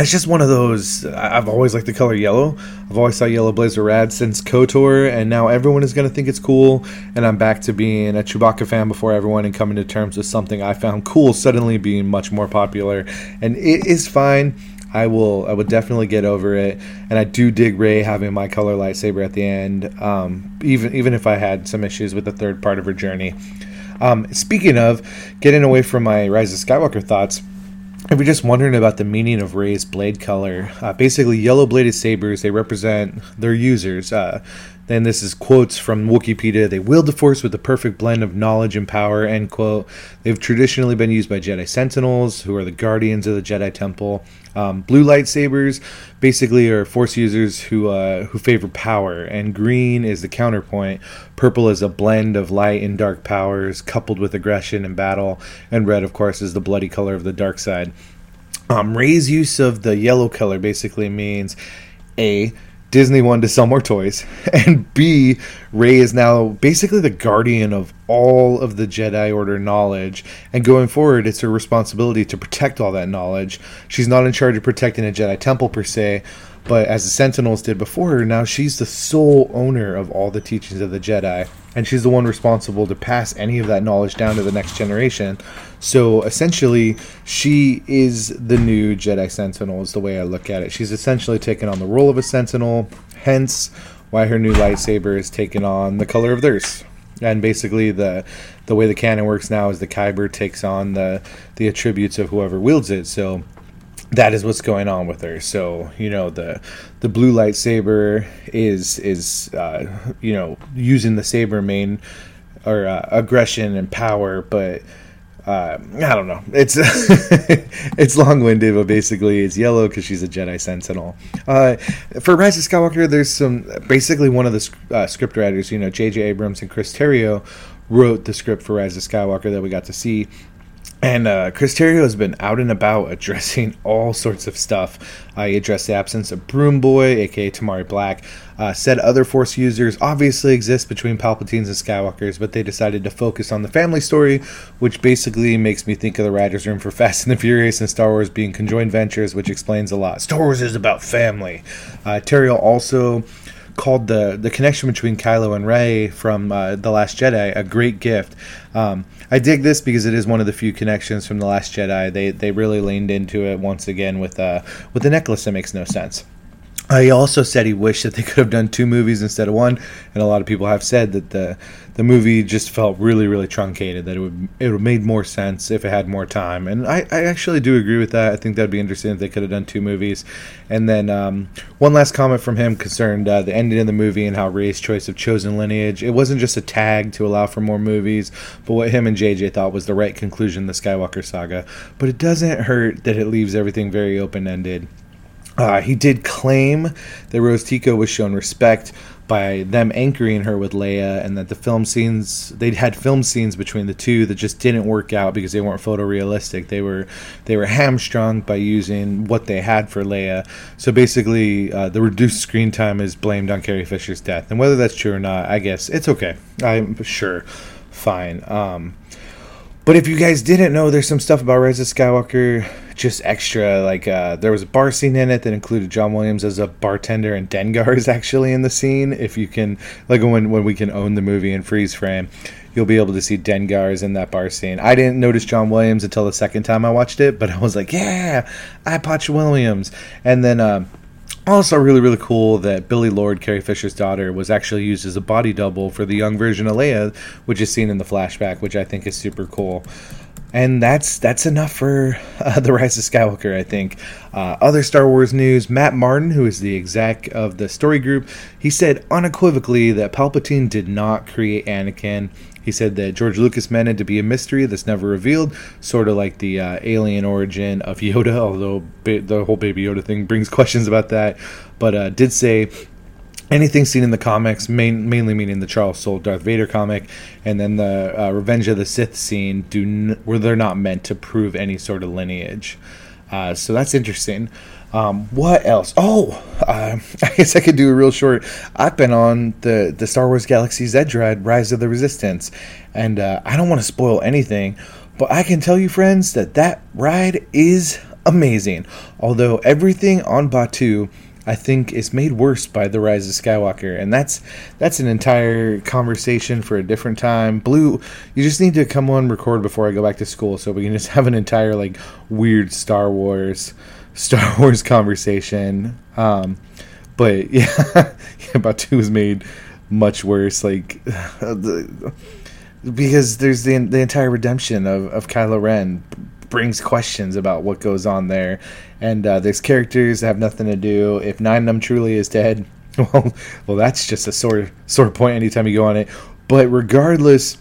it's just one of those. I've always liked the color yellow. I've always thought yellow blazer rad since KOTOR, and now everyone is going to think it's cool. And I'm back to being a Chewbacca fan before everyone and coming to terms with something I found cool suddenly being much more popular. And it is fine I will I would definitely get over it, and I do dig Rey having my color lightsaber at the end. Um, even even if I had some issues with the third part of her journey. Um, speaking of getting away from my Rise of Skywalker thoughts. If you're just wondering about the meaning of Rey's blade color, uh, basically yellow bladed sabers, they represent their users. Uh, then this is quotes from Wikipedia. They wield the Force with the perfect blend of knowledge and power. End quote. They've traditionally been used by Jedi Sentinels, who are the guardians of the Jedi Temple. Um, blue lightsabers basically are Force users who uh, who favor power, and green is the counterpoint. Purple is a blend of light and dark powers coupled with aggression and battle, and red, of course, is the bloody color of the dark side. Um, Rey's use of the yellow color basically means a Disney wanted to sell more toys, <laughs> and B, Rey is now basically the guardian of all of the Jedi Order knowledge, and going forward, it's her responsibility to protect all that knowledge. She's not in charge of protecting a Jedi temple per se, but as the Sentinels did before her, now she's the sole owner of all the teachings of the Jedi, and she's the one responsible to pass any of that knowledge down to the next generation. So essentially, she is the new Jedi Sentinel, is the way I look at it. She's essentially taken on the role of a Sentinel, hence why her new lightsaber is taken on the color of theirs. And basically, the the way the canon works now is the Kyber takes on the the attributes of whoever wields it. So that is what's going on with her. So you know the the blue lightsaber is is uh, you know using the saber main or uh, aggression and power, but uh, I don't know. It's <laughs> it's long winded, but basically it's yellow because she's a Jedi Sentinel. Uh, for Rise of Skywalker, there's some basically one of the uh, script writers, you know, J.J. Abrams and Chris Terrio wrote the script for Rise of Skywalker that we got to see. And uh, Chris Terrio has been out and about <laughs> addressing all sorts of stuff. Uh, he addressed the absence of Broom Boy, aka Tamari Black. Uh, said other Force users obviously exist between Palpatines and Skywalkers, but they decided to focus on the family story, which basically makes me think of the writers' room for <laughs> Fast and the Furious and Star Wars being conjoined ventures, which explains a lot. Star Wars is about family. Uh, Terrio also called the the connection between Kylo and Rey from uh, the Last Jedi a great gift. Um, I dig this because it is one of the few connections from the Last Jedi. They they really leaned into it once again with uh with the necklace that makes no sense. He also said he wished that they could have done two movies instead of one, and a lot of people have said that the the movie just felt really, really truncated. That it would it would made more sense if it had more time, and I, I actually do agree with that. I think that'd be interesting if they could have done two movies. And then um, one last comment from him concerned uh, the ending of the movie and how Rey's choice of chosen lineage. It wasn't just a tag to allow for more movies, but what him and JJ thought was the right conclusion the Skywalker saga. But it doesn't hurt that it leaves everything very open ended. Uh, he did claim that Rose Tico was shown respect, by them anchoring her with Leia, and that the film scenes they had film scenes between the two that just didn't work out because they weren't photorealistic. They were they were hamstrung by using what they had for Leia. So basically, uh, the reduced screen time is blamed on Carrie Fisher's death, and whether that's true or not, I guess it's okay. I'm sure, fine. Um, but if you guys didn't know, there's some stuff about Rise of Skywalker just extra. Like uh, there was a bar scene in it that included John Williams as a bartender, and Dengar is actually in the scene. If you can, like when when we can own the movie in freeze frame, you'll be able to see Dengar's in that bar scene. I didn't notice John Williams until the second time I watched it, but I was like, yeah, I Potch Williams, and then. Uh, also, really, really cool that Billie Lourd, Carrie Fisher's daughter, was actually used as a body double for the young version of Leia, which is seen in the flashback, which I think is super cool. And that's that's enough for uh, <laughs> the Rise of Skywalker, I think. Uh, other Star Wars news: Matt Martin, who is the exec of the story group, he said unequivocally that Palpatine did not create Anakin. He said that George Lucas meant it to be a mystery that's never revealed, sort of like the uh, alien origin of <laughs> Yoda, although ba- the whole Baby Yoda thing brings <laughs> questions about that. But uh, did say anything seen in the comics, main, mainly meaning the Charles Soule Darth Vader comic, and then the uh, Revenge of the Sith scene, do n- where they're not meant to prove any sort of lineage. Uh, so that's interesting. Um, what else? Oh, uh, <laughs> I guess I could do a real short. I've been on the the Star Wars Galaxy's Edge ride, Rise of the Resistance, and uh, I don't want to spoil anything, but I can tell you, friends, that that ride is amazing. Although everything on Batuu. I think is made worse by the rise of Skywalker, and that's that's an entire conversation for a different time. Blue, you just need to come on record before I go back to school, so we can just <laughs> have an entire like weird Star Wars <laughs> Star Wars conversation. Um, but <laughs> yeah, yeah, Batuu was made much worse. Like because there's the the entire redemption of of Kylo Ren brings questions about what goes on there, and uh, there's characters that have nothing to do. If Nien Nunb truly is dead, <laughs> well, well, that's just a sore sore point anytime you go on it. But regardless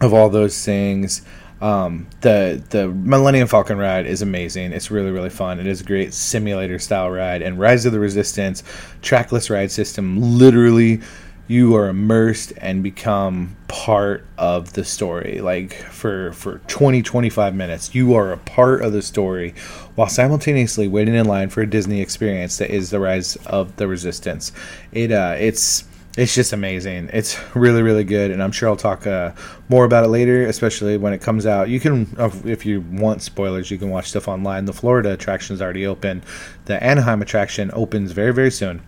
of all those things. Um, the the Millennium Falcon ride is amazing. It's really really fun. It is a great simulator style ride. And Rise of the Resistance trackless ride system literally you are immersed and become part of the story like for for 20 25 minutes you are a part of the story while simultaneously waiting in line for a disney experience that is the rise of the resistance it uh it's it's just amazing. It's really, really good, and I'm sure I'll talk uh, more about it later, especially when it comes out. You can, uh, if you want spoilers, you can watch stuff online. The Florida attraction is already open. The Anaheim attraction opens very, very soon,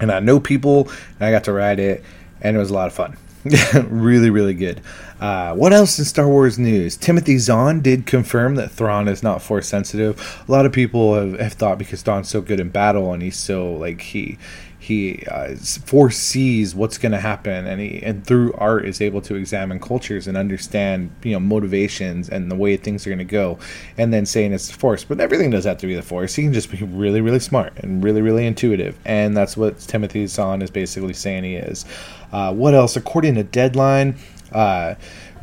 and I know people, and I got to ride it, and it was a lot of fun. <laughs> really, really good. Uh, what else in Star Wars news? Timothy Zahn did confirm that Thrawn is not force sensitive. A lot of people have, have thought because Thrawn's so good in battle and he's so like he he uh, foresees what's going to happen and he and through art is able to examine cultures and understand you know motivations and the way things are going to go and then saying it's the force. But everything does have to be the force. He can just be really really smart and really really intuitive and that's what timothy zahn is basically saying he is. Uh, what else? According to deadline uh,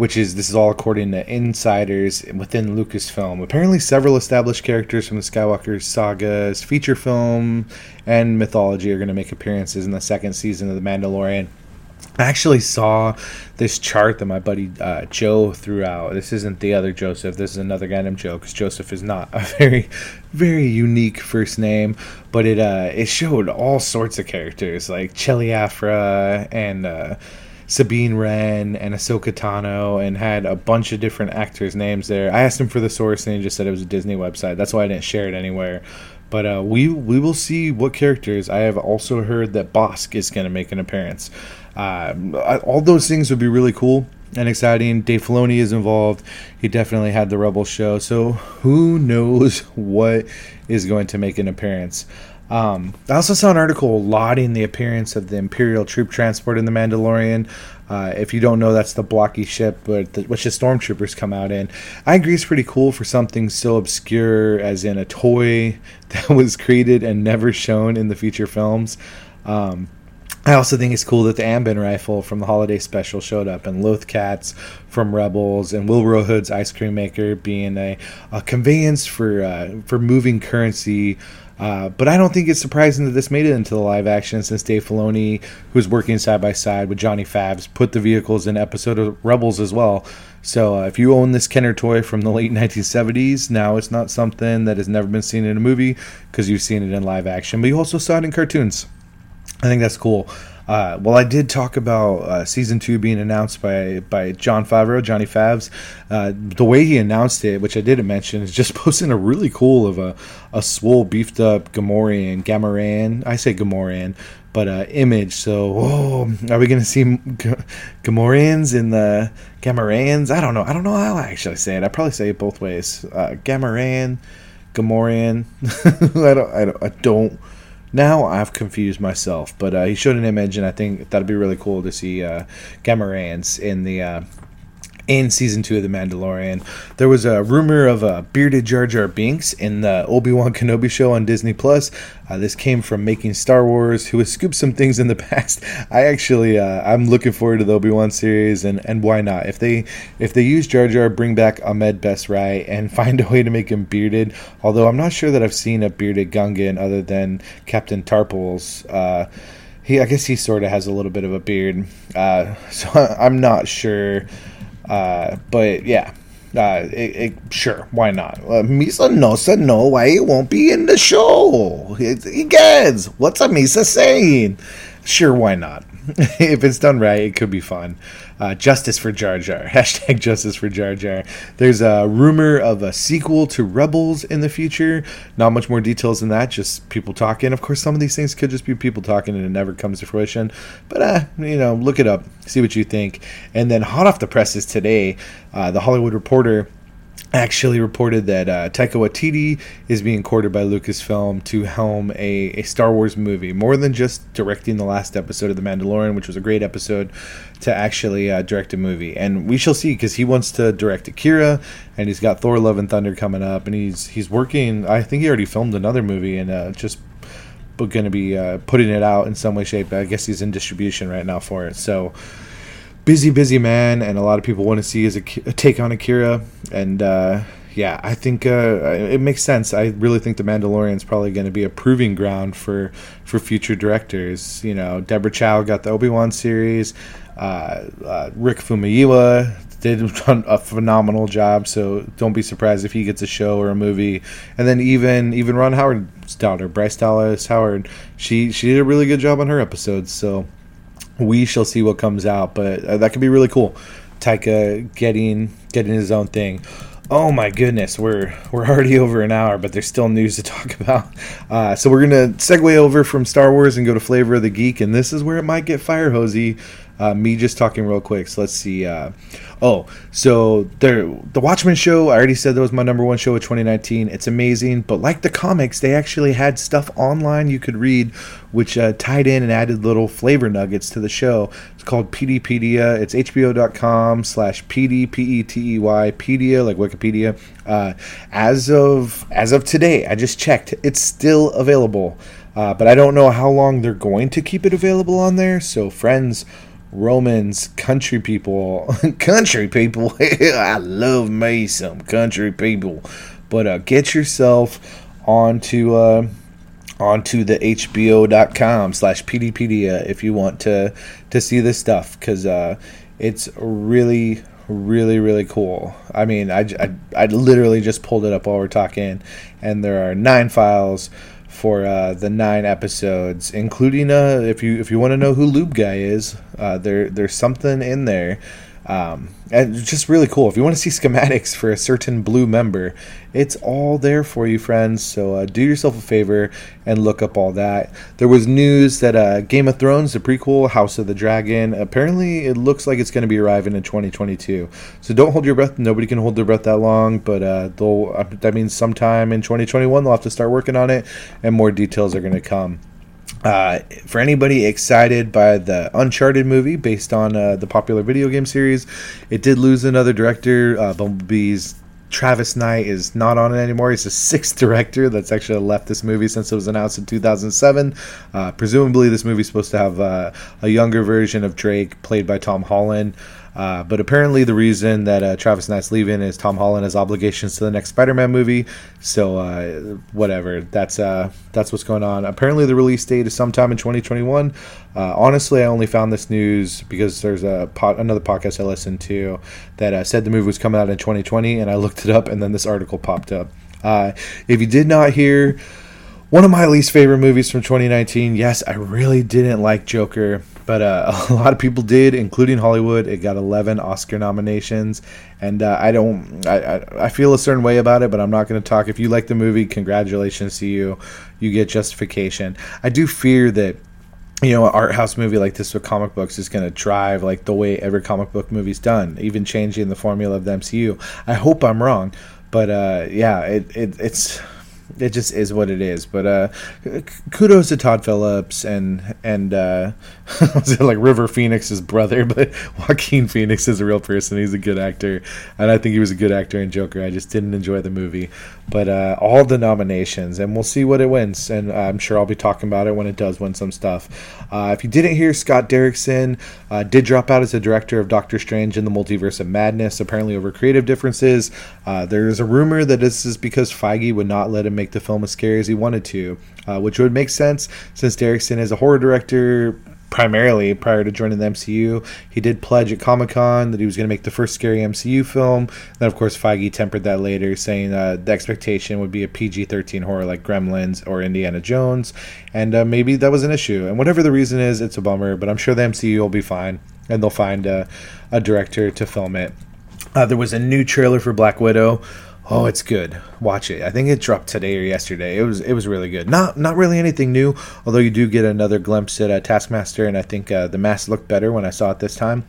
which is this is all according to insiders within Lucasfilm. Apparently, several established characters from the Skywalker saga's feature film and mythology are going to make appearances in the second season of The Mandalorian. I actually saw this chart that my buddy uh, Joe threw out. This isn't the other Joseph. This is another guy named Joe because Joseph is not a <laughs> very, very unique first name. But it uh, it showed all sorts of characters like Chelli Aphra and uh, Sabine Wren and Ahsoka Tano and had a bunch of different actors' names there. I asked him for the source and he just said it was a Disney website. That's why I didn't share it anywhere. But uh, we we will see what characters. I have also heard that Bossk is going to make an appearance. Uh, all those things would be really cool and exciting. Dave Filoni is involved. He definitely had the Rebel show, so who knows <laughs> what is going to make an appearance. Um, I also saw an article lauding the appearance of the Imperial troop transport in The Mandalorian. Uh, if you don't know, that's the blocky ship, but the, which the stormtroopers come out in. I agree, it's pretty cool for something so obscure as in a toy <laughs> that was created and never shown in the feature films. Um, I also think it's cool that the Amban rifle from the holiday special showed up, and Loth Cats from Rebels, and Willrow Hood's ice cream maker being a, a conveyance for uh, for moving currency Uh, but I don't think it's surprising that this made it into the live action since Dave Filoni, who's working side by side with Johnny Favs, put the vehicles in episode of Rebels as well. So uh, if you own this Kenner toy from the late <laughs> 1970s, now it's not something that has never been seen in a movie because you've seen it in live action, but you also saw it in cartoons. I think that's cool. Uh, well, I did talk about uh, season two being announced by by Jon Favreau, Johnny Favs. Uh, the way he announced it, which I didn't mention, is just <laughs> posting a really cool of a a swole, beefed up Gamorrean, Gamorrean. I say Gamorrean, but uh, image. So, oh, are we gonna see G- Gamorreans in the Gamorreans? I don't know. I don't know how I actually say it. I probably say it both ways. Uh, Gamorrean, Gamorrean. <laughs> I don't. I don't. I don't now I've confused myself, but uh, he showed an image, and I think that'd be really cool to see uh, in the uh, in season two of The Mandalorian. There was a rumor of a bearded Jar Jar Binks in the Obi Wan Kenobi show on Disney Plus. Uh, this came from Making Star Wars, who has scooped some things in the <laughs> past. I actually, uh, I'm looking forward to the Obi Wan series, and, and why not? If they if they use Jar Jar, bring back Ahmed Best right, and <laughs> find a way to make him bearded. Although I'm not sure that I've seen a bearded Gungan other than Captain Tarpals. Uh, he, I guess he sort of has a little bit of a beard, uh, <laughs> so I'm not sure uh, but yeah, uh, it, it, sure, why not? Uh, Misa no said no, why it won't be in the show? It, he gets what's a Misa saying? Sure, why not? <laughs> if it's done right, it could be fun. Uh, justice for Jar Jar. <laughs> Hashtag justice for Jar Jar. There's a rumor of a sequel to Rebels in the future. Not much more details than that, just people talking. Of course, some of these things could just be people talking and it never comes to fruition. But, uh, you know, look it up, see what you think. And then, hot off the presses today, uh, The Hollywood Reporter actually reported that uh, Taika Waititi is being courted by Lucasfilm to helm a, a Star Wars movie, more than just directing the last episode of The Mandalorian, which was a great episode, to actually uh, direct a movie. And we shall see because he wants to direct Akira, and he's got Thor: Love and Thunder coming up, and he's he's working. I think he already filmed another movie, and uh, just going to be uh, putting it out in some way, shape. I guess he's in distribution right now for it. So busy, busy man, and a lot of people want to see his a take on Akira. And uh, yeah, I think uh, it makes sense. I really think the Mandalorian is probably going to be a proving ground for for future directors. You know, Deborah Chow got the Obi Wan series. Uh, uh, Rick Famuyiwa did <laughs> a phenomenal job, so don't be surprised if he gets a show or a movie. And then even even Ron Howard's daughter, Bryce Dallas Howard, she she did a really good job on her episodes. So we shall see what comes out, but uh, that could be really cool. Taika getting getting his own thing. Oh my goodness, we're we're already over an hour, but there's still news to <laughs> talk about. Uh, so we're gonna segue over from Star Wars and go to Flavor of the Geek, and this is where it might get fire hosey. Uh, me just talking real quick. So let's see. Uh, oh, so there, the Watchmen show. I already said that was my number one show of 2019. It's amazing, but like the comics, they actually had stuff online you could read, which uh, tied in and added little flavor nuggets to the show. It's called Peteypedia. It's HBO.com slash PD P E T E Y Pedia, like Wikipedia. Uh, as of as of today, I just checked. It's still available. Uh, but I don't know how long they're going to keep it available on there. So, friends, Romans, country people, <laughs> country people. <laughs> I love me some country people. But uh, get yourself onto uh, onto the HBO.com slash Peteypedia if you want to to see this stuff because uh, it's really really really cool. I mean, I, I I literally just pulled it up while we're talking, and there are nine files for uh, the nine episodes, including uh, if you if you want to know who Lube Guy is, uh, there there's something in there um, and just really cool. If you want to see schematics for a certain blue member, it's all there for you, friends. So uh, do yourself a favor and look up all that. There was news that uh, Game of Thrones, the prequel, House of the Dragon, apparently it looks like it's going to be arriving in 2022. So don't hold your breath. Nobody can hold their breath that long, but uh. Uh, that means sometime in 2021 they'll have to start working on it, and more details are going to come. Uh, for anybody excited by the Uncharted movie based on uh, the popular video game series, it did lose another director. Uh, Bumblebee's Travis Knight is not on it anymore. He's the <laughs> sixth director that's actually left this movie since it was announced in 2007. Uh, presumably, this movie's supposed to have uh, a younger version of Drake, played by Tom Holland. Uh, but apparently, the reason that uh, Travis Knight's leaving is Tom Holland has obligations to the next Spider-Man movie. So uh, whatever, that's uh, that's what's going on. Apparently, the release date is sometime in 2021. Uh, honestly, I only found this news because there's a pot, another podcast I listened to that uh, said the movie was coming out in 2020, and I looked it up, and then this article popped up. if you did not hear one of my least favorite movies from 2019. Yes, I really didn't like Joker, but uh, <laughs> a lot of people did, including Hollywood. It got 11 Oscar nominations, and uh, I don't. I, I, feel a certain way about it, but I'm not going to talk. If you like the movie, congratulations to you. You get justification. I do fear that you know, an art house movie like this with comic books is going to drive like the way every comic book movie's done, even changing the formula of the MCU. I hope I'm wrong, but uh, yeah, it, it it's it just is what it is. But uh, kudos to Todd Phillips and and uh, <laughs> like River Phoenix's brother, <laughs> but Joaquin Phoenix is a real person. He's a good actor, and I think he was a good actor in Joker. I just didn't enjoy the movie, but uh, all the nominations, and we'll see what it wins. And I'm sure I'll be talking about it when it does win some stuff. Uh, if you didn't hear, Scott Derrickson uh, did drop out as a director of Doctor Strange in the Multiverse of Madness, apparently over creative differences. Uh, there's a rumor that this is because Feige would not let him make the film as scary as he wanted to, uh, which would make sense since Derrickson is a horror director primarily prior to joining the MCU. He did pledge at Comic Con that he was going to make the first scary MCU film. Then, of course, Feige tempered that later, saying uh, the expectation would be a PG 13 horror like Gremlins or Indiana Jones. And uh, maybe that was an issue. And whatever the reason is, it's a bummer, but I'm sure the MCU will be fine and they'll find a, a director to film it. Uh, there was a new trailer for Black Widow. Oh, it's good. Watch it. I think it dropped today or yesterday. It was it was really good. Not not really anything new, although you do get another glimpse at uh, Taskmaster, and I think uh, the mask looked better when I saw it this time.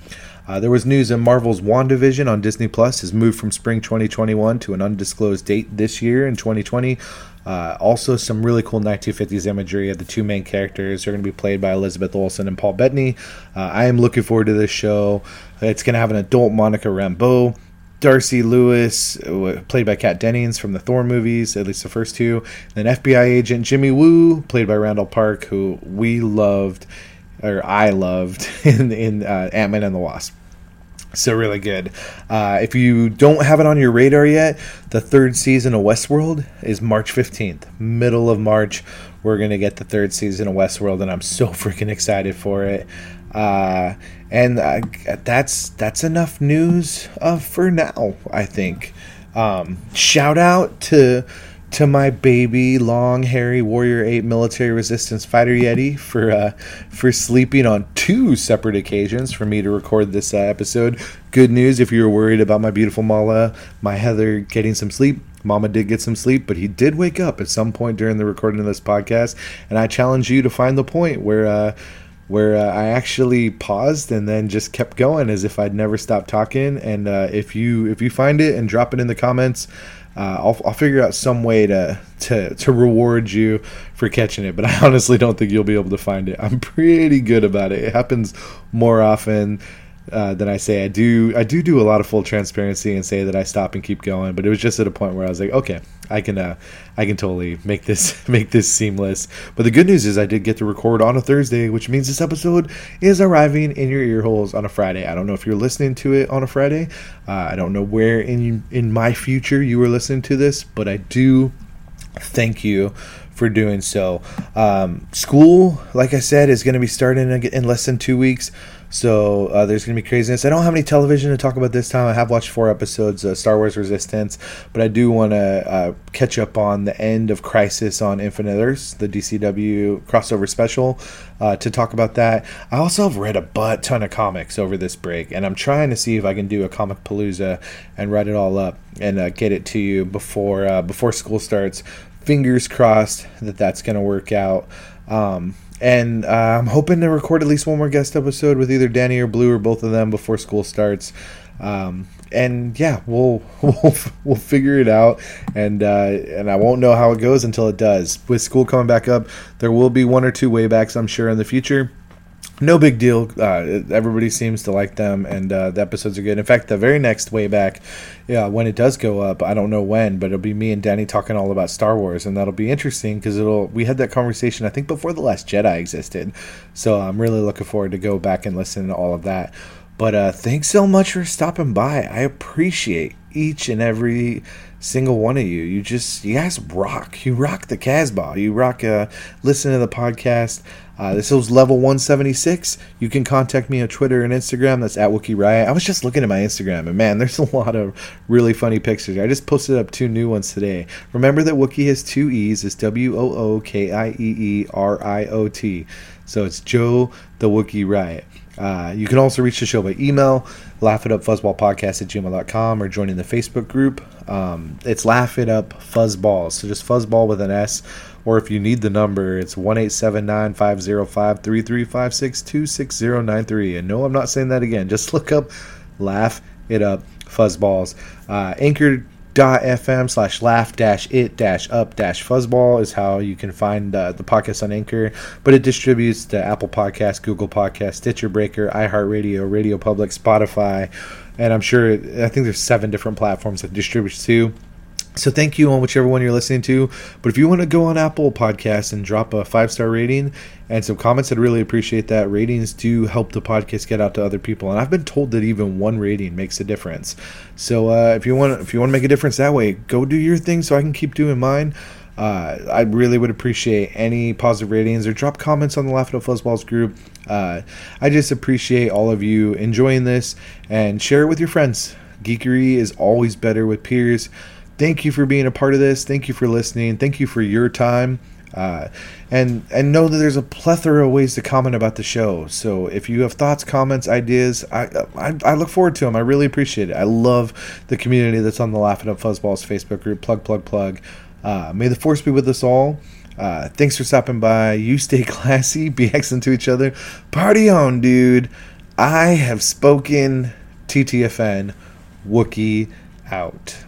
Uh, there was news that Marvel's WandaVision on Disney Plus has moved from spring 2021 to an undisclosed date this year in 2020. Uh, also, some really cool 1950s imagery. Of the two main characters are going to be played by Elizabeth Olsen and Paul Bettany. Uh, I am looking forward to this show. It's going to have an adult Monica Rambeau. Darcy Lewis, played by Kat Dennings from the Thor movies, at least the first two. Then FBI agent Jimmy Woo, played by Randall Park, who we loved, or I loved, <laughs> in, in uh, Ant Man and the Wasp. So really good. Uh, if you don't have it on your radar yet, the third season of Westworld is March 15th, middle of March. We're gonna get the third season of Westworld, and I'm so <laughs> freaking excited for it. Uh, and uh, that's that's enough news uh, for now. I think. Um, shout out to to my baby long hairy warrior ape military resistance fighter yeti for uh, for sleeping on two separate occasions for me to record this uh, episode good news if you were worried about my beautiful mala my heather getting some sleep mama did get some sleep but he did wake up at some point during the recording of this podcast and i challenge you to find the point where uh, where uh, I actually paused and then just kept going as if I'd never stopped talking. And uh, if you if you find it and drop it in the comments, uh, I'll, I'll figure out some way to, to to reward you for catching it. But I <laughs> honestly don't think you'll be able to find it. I'm pretty good about it. It happens more often uh, than I say. I do I do do a lot of full transparency and say that I stop and keep going, but it was just at a point where I was like, okay, I can uh, I can totally make this <laughs> make this seamless. But the good news is I did get to record on a Thursday, which means this episode is arriving in your ear holes on a Friday. I don't know if you're listening to it on a Friday. Uh, I don't know where in in my future you were listening to this, but I do thank you for doing so. Um, school, like I said, is going to be starting in less than two weeks. So uh, there's going to be craziness. I don't have any television to talk about this time. I have watched four episodes of Star Wars Resistance, but I do want to uh, catch up on the end of Crisis on Infinite Earths, the DCW crossover special, uh, to talk about that. I also have read a butt ton of comics over this break, and I'm trying to see if I can do a comic palooza and write it all up and uh, get it to you before uh, before school starts. Fingers crossed that that's going to work out. Um, and uh, I'm hoping to record at least one more guest episode with either Danny or Blue or both of them before school starts. Um, and yeah, we'll <laughs> we'll we'll figure it out, and uh, and I won't know how it goes until it does. With school coming back up, there will be one or two waybacks, I'm sure, in the future no big deal. Uh, everybody seems to like them, and uh, the episodes are good. In fact, the very next way back, yeah, when it does go up, I don't know when, but it'll be me and Danny talking all about Star Wars, and that'll be interesting because it'll. We had that conversation I think before the Last Jedi existed, so I'm really looking forward to go back and listen to all of that. But uh, thanks so much for stopping by. I appreciate each and every single one of you. You just, you guys rock. You rock the Casbah. You rock, uh, listen to the podcast. Uh, this is level 176. You can contact me on Twitter and Instagram. That's at Wookiee Riot. I was just looking at my Instagram, and man, <laughs> there's a lot of really funny pictures. I just posted up two new ones today. Remember that Wookiee has two E's. It's W O O K I E E R I O T. So it's Joe the Wookiee Riot. Uh, you can also reach the show by email, laugh it up fuzzballpodcast at gmail.com or joining the Facebook group. Um, it's laugh it up fuzzballs. So just fuzzball with an S. Or if you need the number, it's 1 505 3356 26093. And no, I'm not saying that again. Just look up laugh it up fuzzballs. Uh, Anchor fm slash laugh dash it dash up dash fuzzball is how you can find uh, the podcast on anchor but it distributes to apple podcast google podcast stitcher breaker iheartradio radio public spotify and i'm sure i think there's seven different platforms that distributes to so thank you on whichever one you're listening to. But if you want to go on Apple Podcasts and drop a five star rating and some comments, I'd really appreciate that. Ratings do help the podcast get out to other people, and I've been told that even one rating makes a difference. So uh, if you want if you want to make a difference that way, go do your thing so I can keep doing mine. Uh, I really would appreciate any positive ratings or drop comments on the Laugh at Fuzzballs group. Uh, I just appreciate all of you enjoying this and share it with your friends. Geekery is always better with peers thank you for being a part of this. Thank you for listening. Thank you for your time. Uh, and and know that there's a plethora of ways to comment about the show. So if you have thoughts, comments, ideas, I, I, I look forward to them. I really appreciate it. I love the community that's on the Laugh It Up Fuzzballs Facebook group. Plug, plug, plug. Uh, may the force be with us all. Uh, thanks for stopping by. You stay <laughs> classy. Be excellent to each other. Party on, dude. I have spoken. TTFN. Wookiee out.